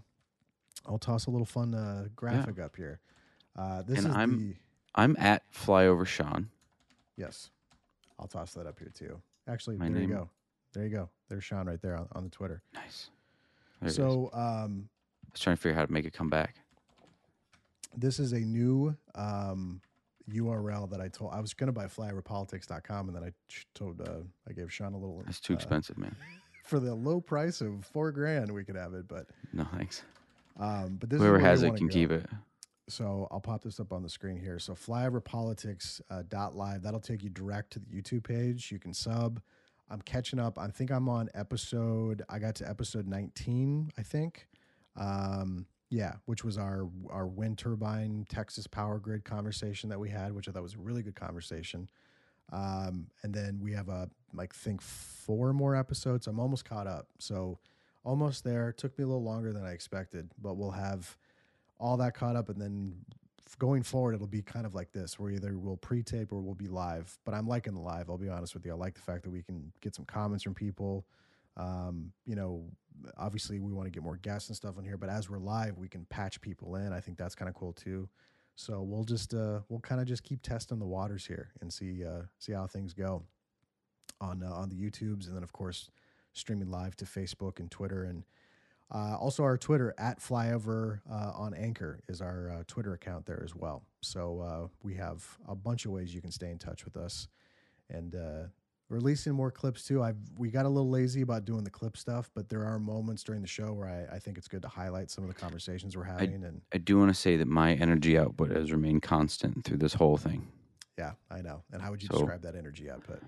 I'll toss a little fun uh, graphic up here. Uh, this And is I'm- the, I'm at Flyover Sean. yes, I'll toss that up here too. Actually, My there you go. There you go. There's Sean right there on, on the Twitter. Nice. There. So, um, I was trying to figure out how to make it come back. this is a new um, URL that I told I was going to buy flyoverpolitics.com and then I told uh, I gave Sean a little That's too uh, expensive, man. for the low price of four grand we could have it, but No thanks. um, but this Whoever is has it can go. keep it. So I'll pop this up on the screen here. So flyoverpolitics uh, live that'll take you direct to the YouTube page. You can sub. I'm catching up. I think I'm on episode. I got to episode 19. I think. Um, yeah, which was our our wind turbine Texas power grid conversation that we had, which I thought was a really good conversation. Um, and then we have a like think four more episodes. I'm almost caught up. So almost there. Took me a little longer than I expected, but we'll have all that caught up and then going forward it'll be kind of like this where either we'll pre-tape or we'll be live. But i'm liking the live i'll be honest with you. I like the fact that we can get some comments from people. Um, you know obviously we want to get more guests and stuff on here but as we're live we can patch people in. I think that's kind of cool too. So we'll just uh, we'll kind of just keep testing the waters here and see uh, see how things go on uh, on the YouTubes, and then of course streaming live to Facebook and Twitter, and uh, also our Twitter at Flyover uh, on Anchor is our uh, Twitter account there as well. So uh, we have a bunch of ways you can stay in touch with us, and uh, releasing more clips too. I've we got a little lazy about doing the clip stuff, but there are moments during the show where I, I think it's good to highlight some of the conversations we're having, and I do want to say that my energy output has remained constant through this whole thing. yeah, I know. And how would you So- describe that energy output?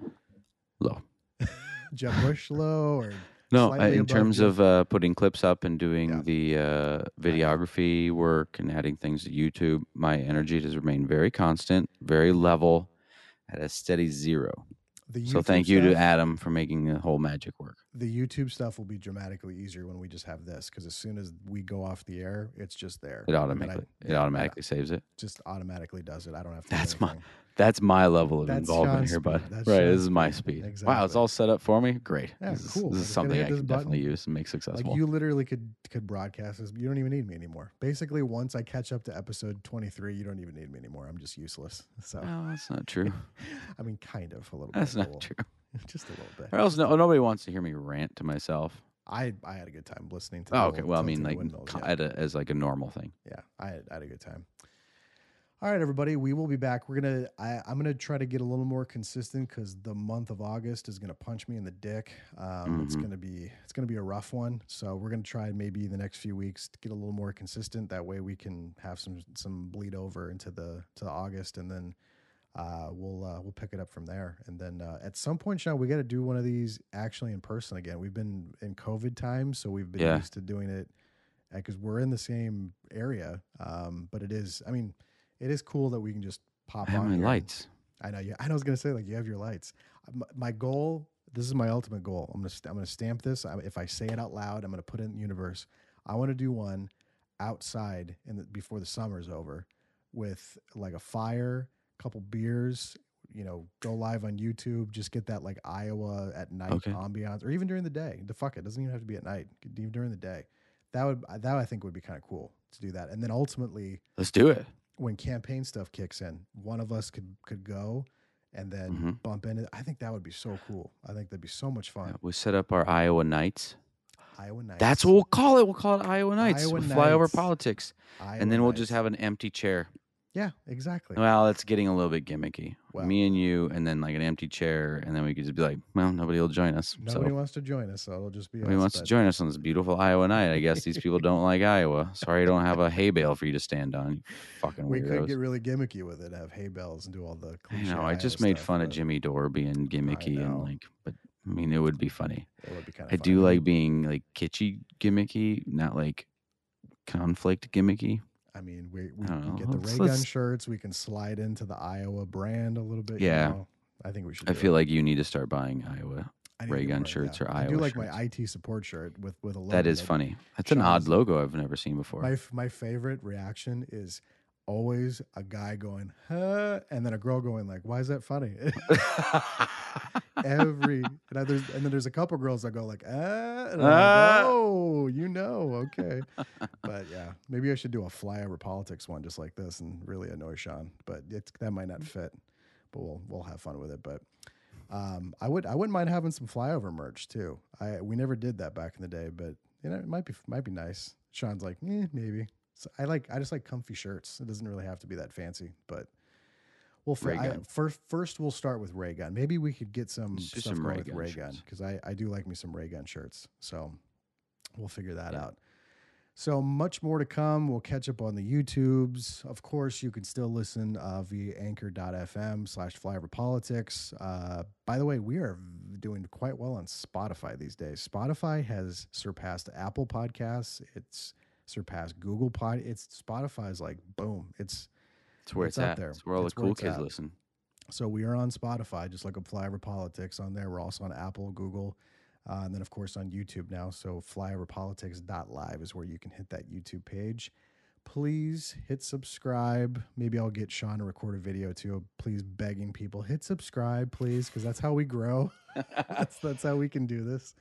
Low. Jeb Bush low or No, in terms what- of uh, putting clips up and doing Yeah. the uh, videography work and adding things to YouTube, my energy has remained very constant, very level, at a steady zero. So thank you to Adam for making the whole magic work. the YouTube stuff will be dramatically easier when we just have this because as soon as we go off the air, it's just there. It then I- automatically it yeah, automatically saves it. just automatically does it. I don't have to. do That's my anything. That's my level of That's involvement Sean's here, bud. speed. That's right, Sean's this is my speed. speed. Wow, it's Exactly. all set up for me. Great. Yeah, this is, cool. This is just gotta something hit I this can button. definitely use and make successful. Like you literally could could broadcast this. You don't even need me anymore. Basically, once I catch up to episode twenty three, you don't even need me anymore. I'm just useless. So no, that's not true. I mean, kind of a little That's bit. a not little- true. Just a little bit. Or else, no, nobody wants to hear me rant to myself. I I had a good time listening to. Oh, okay. Well, I Tilting mean, like Windmills, co- yeah. at a, as like a normal thing. yeah, I had, I had a good time. All right, everybody, we will be back. We're gonna, I, I'm gonna try to get a little more consistent because the month of August is gonna punch me in the dick. Um, It's Mhm. gonna be, it's gonna be a rough one. So we're gonna try maybe the next few weeks to get a little more consistent. That way we can have some some bleed over into the to August, and then uh, we'll uh, we'll pick it up from there. And then uh, at some point, Sean, we got to do one of these actually in person again. We've been in COVID times, so we've been Yeah. used to doing it because we're in the same area. Um, but it is, I mean, it is cool that we can just pop I have on my here. lights. I know. Yeah, I know. I was gonna say like you have your lights. Uh, m- My goal. This is my ultimate goal. I'm gonna st- I'm gonna stamp this. I, if I say it out loud, I'm gonna put it in the universe. I want to do one outside in the, before the summer's over, with like a fire, a couple beers. You know, go live on YouTube. Just get that like Iowa at night Okay. ambiance, or even during the day. The fuck it doesn't even have to be at night. Even during the day, that would that I think would be kind of cool to do that. And then ultimately, Let's do it. When campaign stuff kicks in, one of us could could go and then Mhm. bump into. I think that would be so cool. I think that'd be so much fun. Yeah, we set up our Iowa Nights. Iowa Nights. That's what we'll call it. We'll call it Iowa Nights. Iowa we'll fly over politics, Iowa and then we'll just have an empty chair. Yeah, exactly. Well, it's getting a little bit gimmicky. Well- Me and you, and then like an empty chair, and then we could just be like, well, nobody will join us. Nobody so wants to join us, so it'll just be. nobody us, wants to join us on this beautiful Iowa night. I guess these people don't like Iowa. Sorry, I don't have a hay bale for you to stand on. Fucking We could get really gimmicky with it, have hay bales and do all the. I know. I Iowa just made stuff, fun of Jimmy Dore being gimmicky and like, but I mean, it would be funny. It would be kind of. I do like being like kitschy gimmicky, not like conflict gimmicky. I mean, we we can get the oh, Let's- ray gun let's- shirts. We can slide into the Iowa brand a little bit. you Yeah. know. I think we should. I feel it. like you need to start buying Iowa. I ray gun shirts or I do like shirts. my IT support shirt with with a logo. That is funny. That's an odd logo I've never seen before. My my favorite reaction is always a guy going huh, and then a girl going like, "Why is that funny?" Every and, I, there's, and then there's a couple girls that go like, "Ah," and Ah. like, "Oh, you know, okay." but yeah, maybe I should do a flyover politics one just like this and really annoy Sean. But it's that might not fit. But we'll we'll have fun with it. But um, I would I wouldn't mind having some flyover merch too. I we never did that back in the day, but you know it might be might be nice. Sean's like, eh, maybe. So I like I just like comfy shirts. It doesn't really have to be that fancy, but we'll fi- I, first first we'll start with ray gun. Maybe we could get some stuff some going with ray-gun ray gun because I I do like me some ray gun shirts. So we'll figure that out. So much more to come. We'll catch up on the YouTubes. Of course, you can still listen uh, via anchor.fm slash flyover politics. Uh, by the way, we are doing quite well on Spotify these days. Spotify has surpassed Apple Podcasts. It's surpassed Google Pod. It's Spotify's like boom. It's It's where it's it's, at. there. It's where all It's the where cool kids at. listen. so we are on Spotify, just like a Flyover Politics on there. We're also on Apple, Google, uh, and then of course on YouTube now. So flyoverpolitics.live is where you can hit that YouTube page. Please hit subscribe. Maybe I'll get Sean to record a video too. Please begging people hit subscribe, please, because that's how we grow. that's that's how we can do this.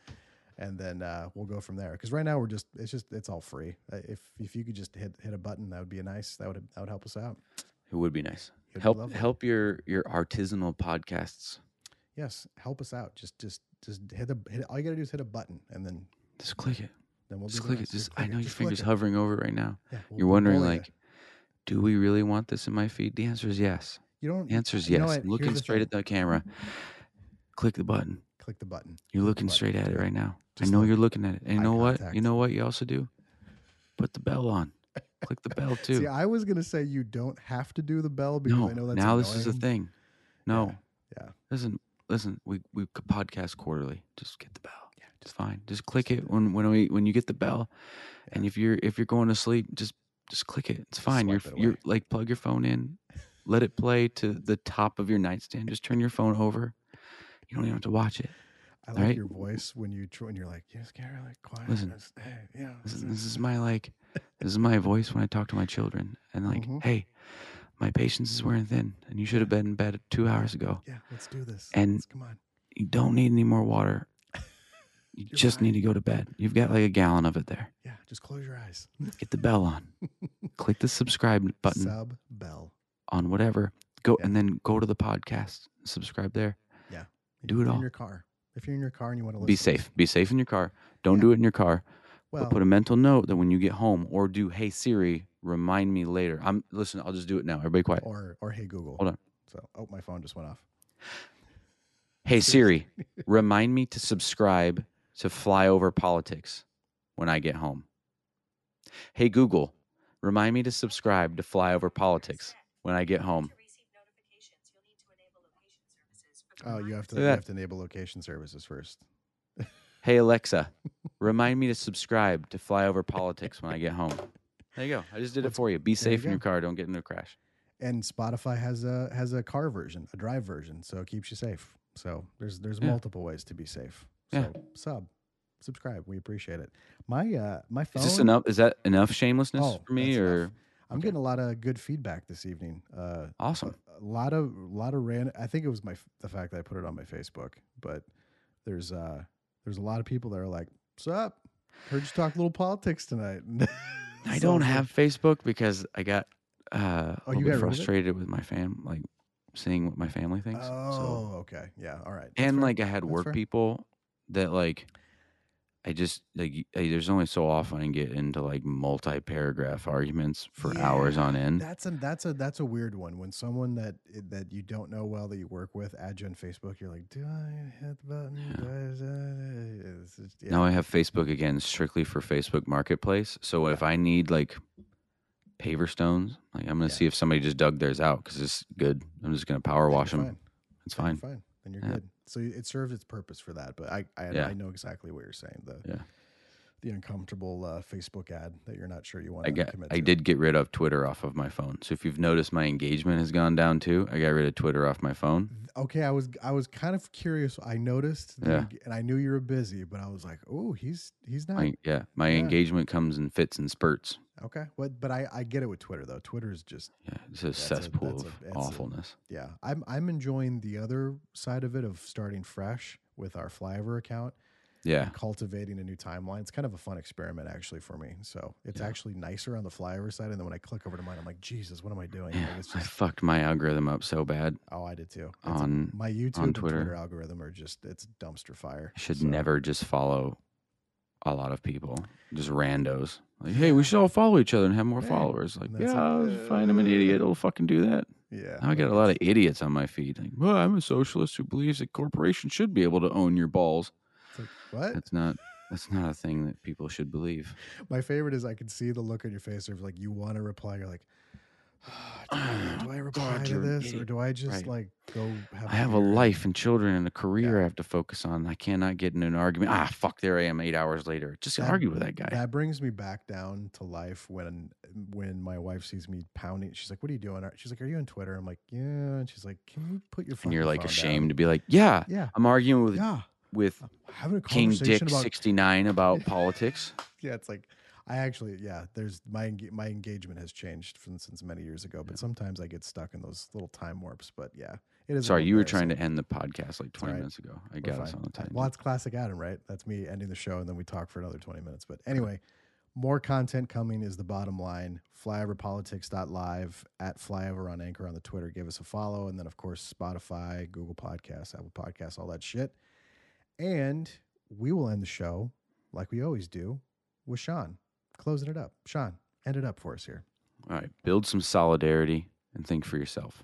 And then uh, we'll go from there. Because right now we're just it's just it's all free. Uh, If if you could just hit hit a button, that would be a nice. That would that would help us out. It would be nice. It'd help lovely. help your your artisanal podcasts. Yes, help us out. Just just just hit the hit. All you gotta do is hit a button, and then Just click it. then we'll Just click it. rest. Just Click I it. know your Just fingers it. hovering over it right now. Yeah, we'll- You're we'll wondering bully like, do we really want this in my feed? The answer is yes. you. don't. The answer is you know yes. looking straight at the camera. Click the button. Click the button. You're looking straight at it right now. Just I know look. you're looking at it. And you Eye know what? contact. You know what you also do? Put the bell on. Click the bell too. See, I was gonna say you don't have to do the bell because no, I know that's now this is a annoying. thing. No, Yeah. listen, listen. We we could podcast quarterly. Just get the bell. Yeah, It's fine. Just click it when when we when you get the bell, and if you're if you're going to sleep, just just click it. It's fine. You're Swipe it you're away. like plug your phone in, let it play to the top of your nightstand. Just turn your phone over. You don't even have to watch it. I like Right. your voice when you when you're like, just get really quiet. Listen. Hey, yeah, This is, listen." this is my like, this is my voice when I talk to my children. And like, Mhm. hey, my patience is wearing thin, and you should have been in bed two hours ago. yeah, let's do this. And- Let's- come on. You don't need any more water. You just right. need to go to bed. You've got like a gallon of it there. Yeah, just close your eyes. Get the bell on. Click the subscribe button Sub bell. on whatever. Go Yeah. and then go to the podcast. Subscribe there. Yeah. Do it If all. in your car. If you're in your car and you want to listen, Be safe. Be safe in your car. Don't Yeah. do it in your car. Well, but put a mental note that when you get home, or do Hey Siri, remind me later. I'm listen. I'll just do it now. Everybody quiet. or or hey Google. Hold on. So, oh, my phone just went off. Hey Siri, remind me to subscribe to Flyover Politics when I get home. Hey Google, remind me to subscribe to Flyover Politics when I get home. Oh, you have to you at have to enable location services first. Hey Alexa, remind me to subscribe to Flyover Politics when I get home. There you go. I just did it for you. Be there you safe in your car. Don't get into a crash. And Spotify has a has a car version, a drive version, so it keeps you safe. So there's there's Yeah. multiple ways to be safe. So Yeah. sub, subscribe. We appreciate it. My uh my phone. Is this enough? Is that enough shamelessness Oh, for me, or enough. I'm getting a lot of good feedback this evening. Uh, awesome? a lot of a lot of ran. I think it was my the fact that I put it on my Facebook, but there's uh there's a lot of people that are like, "What's up? Heard you talk a little politics tonight." I don't have Facebook because I got uh, a Oh, little you got rid of it? frustrated with my fam, like seeing what my family thinks. Oh, so, okay, yeah, all right. That's and fair. like I had That's work fair. people that like I just like I, there's only so often I get into like multi-paragraph arguments for hours on end. That's a that's a that's a weird one. When someone that eh, that you don't know well that you work with adds you on Facebook, you're like, "Do I hit the button? Do I, it's just- yeah. Now I have Facebook again strictly for Facebook Marketplace. So if I need like paver stones, like I'm gonna Yeah. see if somebody just dug theirs out because it's good. I'm just gonna power wash them. fine. It's fine. fine. Then you're Yeah. good. So it serves its purpose for that. But I I, Yeah. I know exactly what you're saying. The Yeah. The uncomfortable uh, Facebook ad that you're not sure you want I to got commit I to. did get rid of Twitter off of my phone. So if you've noticed my engagement has gone down too, I got rid of Twitter off my phone. Okay, I was I was kind of curious. I noticed, the Yeah. and I knew you were busy, but I was like, oh, he's he's not My, yeah, my Yeah. engagement comes in fits and spurts. okay. What? But I I get it with Twitter though. Twitter is just Yeah, it's a a- cesspool a- of a- awfulness. yeah. I'm I'm enjoying the other side of it of starting fresh with our flyover account. Yeah, cultivating a new timeline. It's kind of a fun experiment actually for me. So it's Yeah. actually nicer on the flyover side. And then when I click over to mine, I'm like, Jesus, what am I doing? yeah. Like, it's I just, fucked my algorithm up so bad. oh, I did too. It's- on- my YouTube on and Twitter. Twitter. algorithm are just, it's dumpster fire. I should So, never just follow a lot of people, just randos. Like, hey, we should all follow each other and have more Hey, followers. Like, that's yeah, fine. I'm an idiot. I'll fucking do that. Yeah. Now I got a lot of idiots on my feed. Like, well, I'm a socialist who believes that corporations should be able to own your balls. Like, what? That's not. That's not a thing that people should believe. My favorite is I can see the look on your face of like, you want to reply. You're like, do, I, do I reply God, to this or do I just Right. like go have I have a life and children and a career Yeah. I have to focus on. I cannot get in an argument. Ah, fuck! There I am, eight hours later. Just That- argue with that guy. That brings me back down to life when when my wife sees me pounding. She's like, "What are you doing?" She's like, "Are you on Twitter?" I'm like, "Yeah." And she's like, "Can you put your?" and you're like ashamed down?" to be like, yeah, Yeah, I'm arguing with yeah. With Having a King Dick about 69 about politics. yeah, it's like I actually yeah. There's my my engagement has changed from since many years ago, but sometimes I get stuck in those little time warps. But yeah, it is. Sorry, you were trying to end the podcast like 20 all right. minutes ago. I We're got us on the time. Well, that's classic Adam, right? That's me ending the show and then we talk for another 20 minutes. But anyway, more content coming is the bottom line. Flyoverpolitics.live at flyover on Anchor on the Twitter. Give us a follow. And then, of course, Spotify, Google Podcasts, Apple Podcasts, all that shit. And we will end the show like we always do with Sean closing it up. Sean, end it up for us here. All right, build some solidarity and think for yourself.